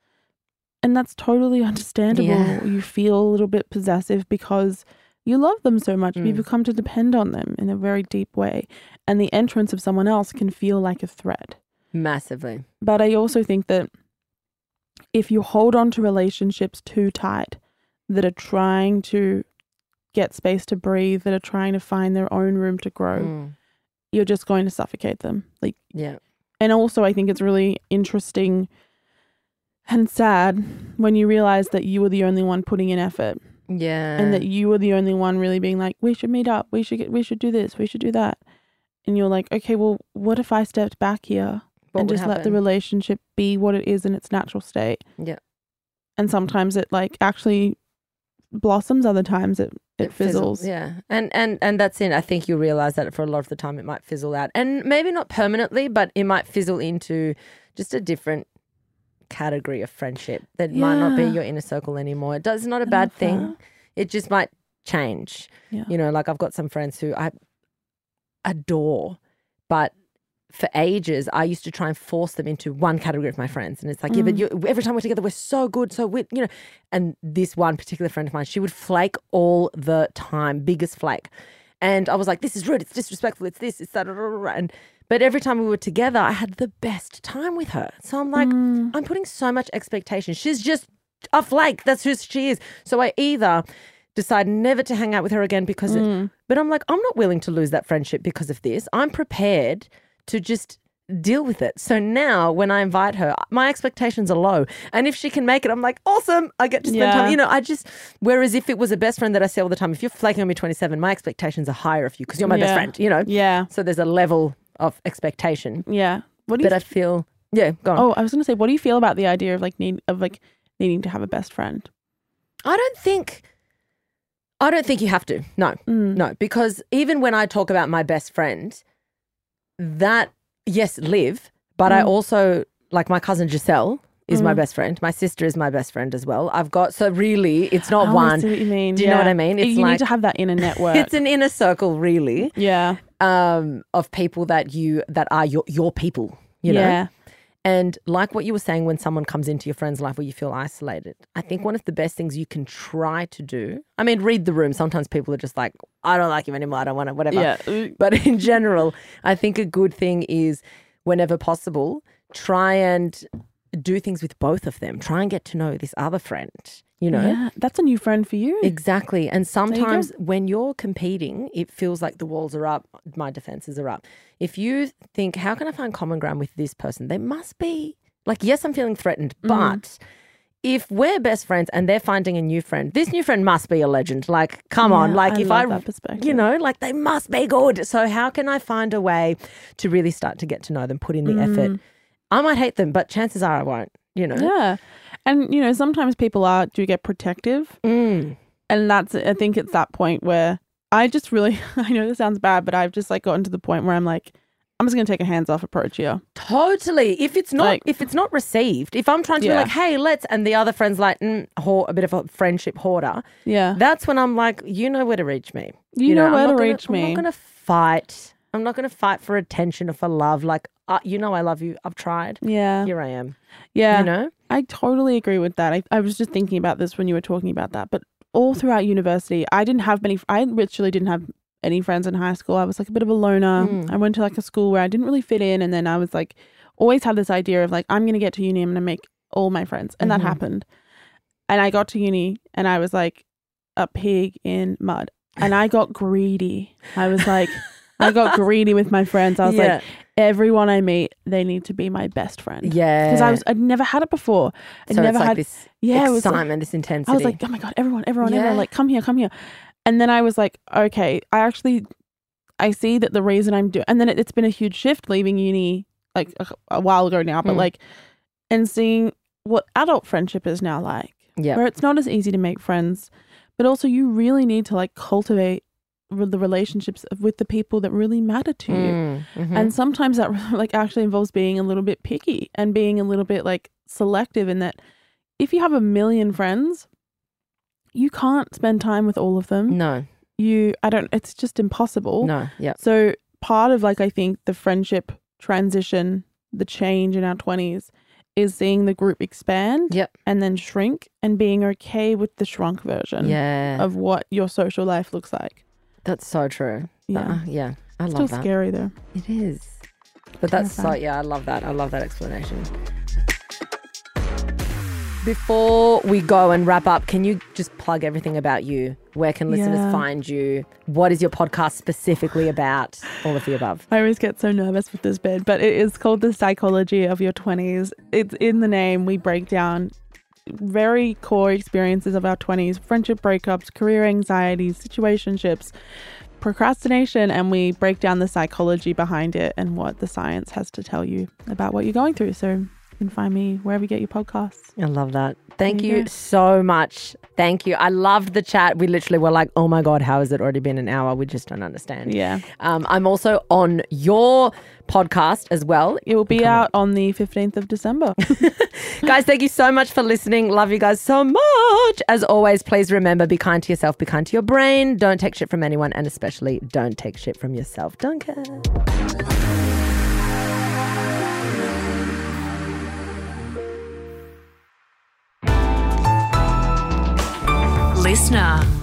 [SPEAKER 6] And that's totally understandable.
[SPEAKER 5] Yeah.
[SPEAKER 6] You feel a little bit possessive because you love them so much. You
[SPEAKER 5] Mm.
[SPEAKER 6] become to depend on them in a very deep way. And the entrance of someone else can feel like a threat.
[SPEAKER 5] Massively.
[SPEAKER 6] But I also think that if you hold on to relationships too tight that are trying to get space to breathe, that are trying to find their own room to grow,
[SPEAKER 5] Mm.
[SPEAKER 6] you're just going to suffocate them. Like
[SPEAKER 5] Yeah.
[SPEAKER 6] and also I think it's really interesting and sad when you realize that you were the only one putting in effort
[SPEAKER 5] Yeah.
[SPEAKER 6] and that you were the only one really being like, we should meet up, we should get, we should do this, we should do that. And you're like, okay, well, what if I stepped back here
[SPEAKER 5] What
[SPEAKER 6] and just let the relationship be what it is in its natural state?
[SPEAKER 5] Yeah.
[SPEAKER 6] And sometimes it like actually blossoms, other times it, it, fizzles.
[SPEAKER 5] Yeah, and and and that's it. I think you realize that for a lot of the time it might fizzle out, and maybe not permanently, but it might fizzle into just a different category of friendship that might not be your inner circle anymore. It does not a bad thing.
[SPEAKER 6] that.
[SPEAKER 5] It just might change.
[SPEAKER 6] Yeah.
[SPEAKER 5] You know, like I've got some friends who I adore, but for ages I used to try and force them into one category of my friends, and it's like, yeah, but mm. you, every time we're together, we're so good, so we, you know. And this one particular friend of mine, she would flake all the time, biggest flake, and I was like, this is rude, it's disrespectful, it's this, it's that, and. But every time we were together, I had the best time with her. So I'm like, mm. I'm putting so much expectation. She's just a flake. That's who she is. So I either decide never to hang out with her again because, it, mm. but I'm like, I'm not willing to lose that friendship because of this. I'm prepared to just deal with it. So now when I invite her, my expectations are low. And if she can make it, I'm like, awesome. I get to spend
[SPEAKER 6] Yeah.
[SPEAKER 5] time. You know, I just, whereas if it was a best friend that I say all the time, if you're flaking on me 27, my expectations are higher of you because you're my best friend, you know?
[SPEAKER 6] Yeah.
[SPEAKER 5] So there's a level of expectation.
[SPEAKER 6] Yeah. What do you
[SPEAKER 5] But I feel, yeah, go on.
[SPEAKER 6] Oh, I was gonna say, what do you feel about the idea of like need of like needing to have a best friend?
[SPEAKER 5] I don't think I don't think you have to. No.
[SPEAKER 6] Mm.
[SPEAKER 5] No, because even when I talk about my best friend, that yes, Liv, but I
[SPEAKER 6] Mm.
[SPEAKER 5] also like my cousin Giselle is my
[SPEAKER 6] Mm.
[SPEAKER 5] best friend. My sister is my best friend as well. I've got so really it's not
[SPEAKER 6] Oh, I
[SPEAKER 5] one.
[SPEAKER 6] see what you mean.
[SPEAKER 5] Do you know what I mean? It's
[SPEAKER 6] you
[SPEAKER 5] like-
[SPEAKER 6] need to have that inner network.
[SPEAKER 5] It's an inner circle really
[SPEAKER 6] yeah.
[SPEAKER 5] Um of people that you that are your your people, you know.
[SPEAKER 6] yeah.
[SPEAKER 5] And like what you were saying, when someone comes into your friend's life where you feel isolated, I think one of the best things you can try to do. I mean, read the room. Sometimes people are just like, I don't like you anymore. I don't want to, whatever.
[SPEAKER 6] Yeah.
[SPEAKER 5] But in general, I think a good thing is whenever possible, try and do things with both of them. Try and get to know this other friend, you know?
[SPEAKER 6] Yeah. That's a new friend for you.
[SPEAKER 5] Exactly. And
[SPEAKER 6] you
[SPEAKER 5] sometimes when you're competing, it feels like the walls are up, my defenses are up. If you think, how can I find common ground with this person? They must be like, yes, I'm feeling threatened,
[SPEAKER 6] Mm.
[SPEAKER 5] but if we're best friends and they're finding a new friend, this new friend must be a legend. Like, come on. Like,
[SPEAKER 6] I
[SPEAKER 5] if I, you know, like they must be good. So, how can I find a way to really start to get to know them, put in the
[SPEAKER 6] Mm.
[SPEAKER 5] effort? I might hate them, but chances are I won't, you know?
[SPEAKER 6] Yeah. And you know, sometimes people are do get protective.
[SPEAKER 5] Mm.
[SPEAKER 6] And that's I think it's that point where I just really I know this sounds bad, but I've just like gotten to the point where I'm like, I'm just gonna take a hands off approach here.
[SPEAKER 5] Totally. If it's not
[SPEAKER 6] Like-
[SPEAKER 5] if it's not received, if I'm trying to be like, hey, let's, and the other friend's like, mm, a bit of a friendship hoarder,
[SPEAKER 6] Yeah.
[SPEAKER 5] that's when I'm like, you know where to reach me.
[SPEAKER 6] You know
[SPEAKER 5] I'm
[SPEAKER 6] where to
[SPEAKER 5] gonna-
[SPEAKER 6] reach me.
[SPEAKER 5] I'm not going to fight. I'm not going to fight for attention or for love. Like, uh, you know, I love you. I've tried.
[SPEAKER 6] yeah.
[SPEAKER 5] Here I am.
[SPEAKER 6] Yeah.
[SPEAKER 5] You know?
[SPEAKER 6] I totally agree with that. I, I was just thinking about this when you were talking about that. But all throughout university, I didn't have many, I literally didn't have any friends in high school. I was like a bit of a loner.
[SPEAKER 5] Mm.
[SPEAKER 6] I went to like a school where I didn't really fit in. And then I was like, always had this idea of like, I'm going to get to uni, I'm going to make all my friends. And
[SPEAKER 5] Mhm.
[SPEAKER 6] that happened. And I got to uni and I was like a pig in mud. And I got greedy. I was like, I got greedy with my friends. I was
[SPEAKER 5] Yeah.
[SPEAKER 6] like, everyone I meet, they need to be my best friend
[SPEAKER 5] Yeah.
[SPEAKER 6] because I was I'd never had it before. I'd
[SPEAKER 5] so
[SPEAKER 6] never
[SPEAKER 5] like
[SPEAKER 6] had
[SPEAKER 5] this
[SPEAKER 6] yeah, it was like-
[SPEAKER 5] excitement, this intensity.
[SPEAKER 6] I was like, oh my god, everyone, everyone, everyone, like come here, come here. And then I was like, okay, I actually I see that the reason I'm doing, and then it, it's been a huge shift leaving uni like a, a while ago now, but
[SPEAKER 5] Mm.
[SPEAKER 6] like and seeing what adult friendship is now like,
[SPEAKER 5] yeah.
[SPEAKER 6] where it's not as easy to make friends, but also you really need to like cultivate the relationships with the people that really matter to you.
[SPEAKER 5] Mm, mhm.
[SPEAKER 6] And sometimes that like actually involves being a little bit picky and being a little bit like selective in that if you have a million friends, you can't spend time with all of them.
[SPEAKER 5] no,
[SPEAKER 6] You I don't it's just impossible.
[SPEAKER 5] no, yeah.
[SPEAKER 6] So part of like I think the friendship transition, the change in our 20s is seeing the group expand
[SPEAKER 5] Yep.
[SPEAKER 6] and then shrink and being okay with the shrunk version
[SPEAKER 5] Yeah.
[SPEAKER 6] of what your social life looks like.
[SPEAKER 5] That's so true.
[SPEAKER 6] Yeah.
[SPEAKER 5] Uh, yeah. I
[SPEAKER 6] Still
[SPEAKER 5] love that.
[SPEAKER 6] Still scary though.
[SPEAKER 5] It is. But that's so, yeah, I love that. I love that explanation. Before we go and wrap up, can you just plug everything about you? Where can listeners
[SPEAKER 6] Yeah.
[SPEAKER 5] find you? What is your podcast specifically about? All of the above.
[SPEAKER 6] I always get so nervous with this bit, but it is called The Psychology of Your 20s. It's in the name. We break down very core experiences of our 20s friendship breakups, career anxieties, situationships, procrastination, and we break down the psychology behind it and what the science has to tell you about what you're going through. So can find me wherever you get your podcasts.
[SPEAKER 5] I love that. Thank
[SPEAKER 6] There you
[SPEAKER 5] you so much. Thank you. I loved the chat. We literally were like, oh my God, how has it already been an hour? We just don't understand.
[SPEAKER 6] Yeah.
[SPEAKER 5] Um, I'm also on your podcast as well.
[SPEAKER 6] It will be
[SPEAKER 5] Come on.
[SPEAKER 6] out on the 15th of December.
[SPEAKER 5] guys, thank you so much for listening. Love you guys so much. As always, please remember be kind to yourself, be kind to your brain. Don't take shit from anyone, and especially don't take shit from yourself. Duncan.
[SPEAKER 1] LiSTNR.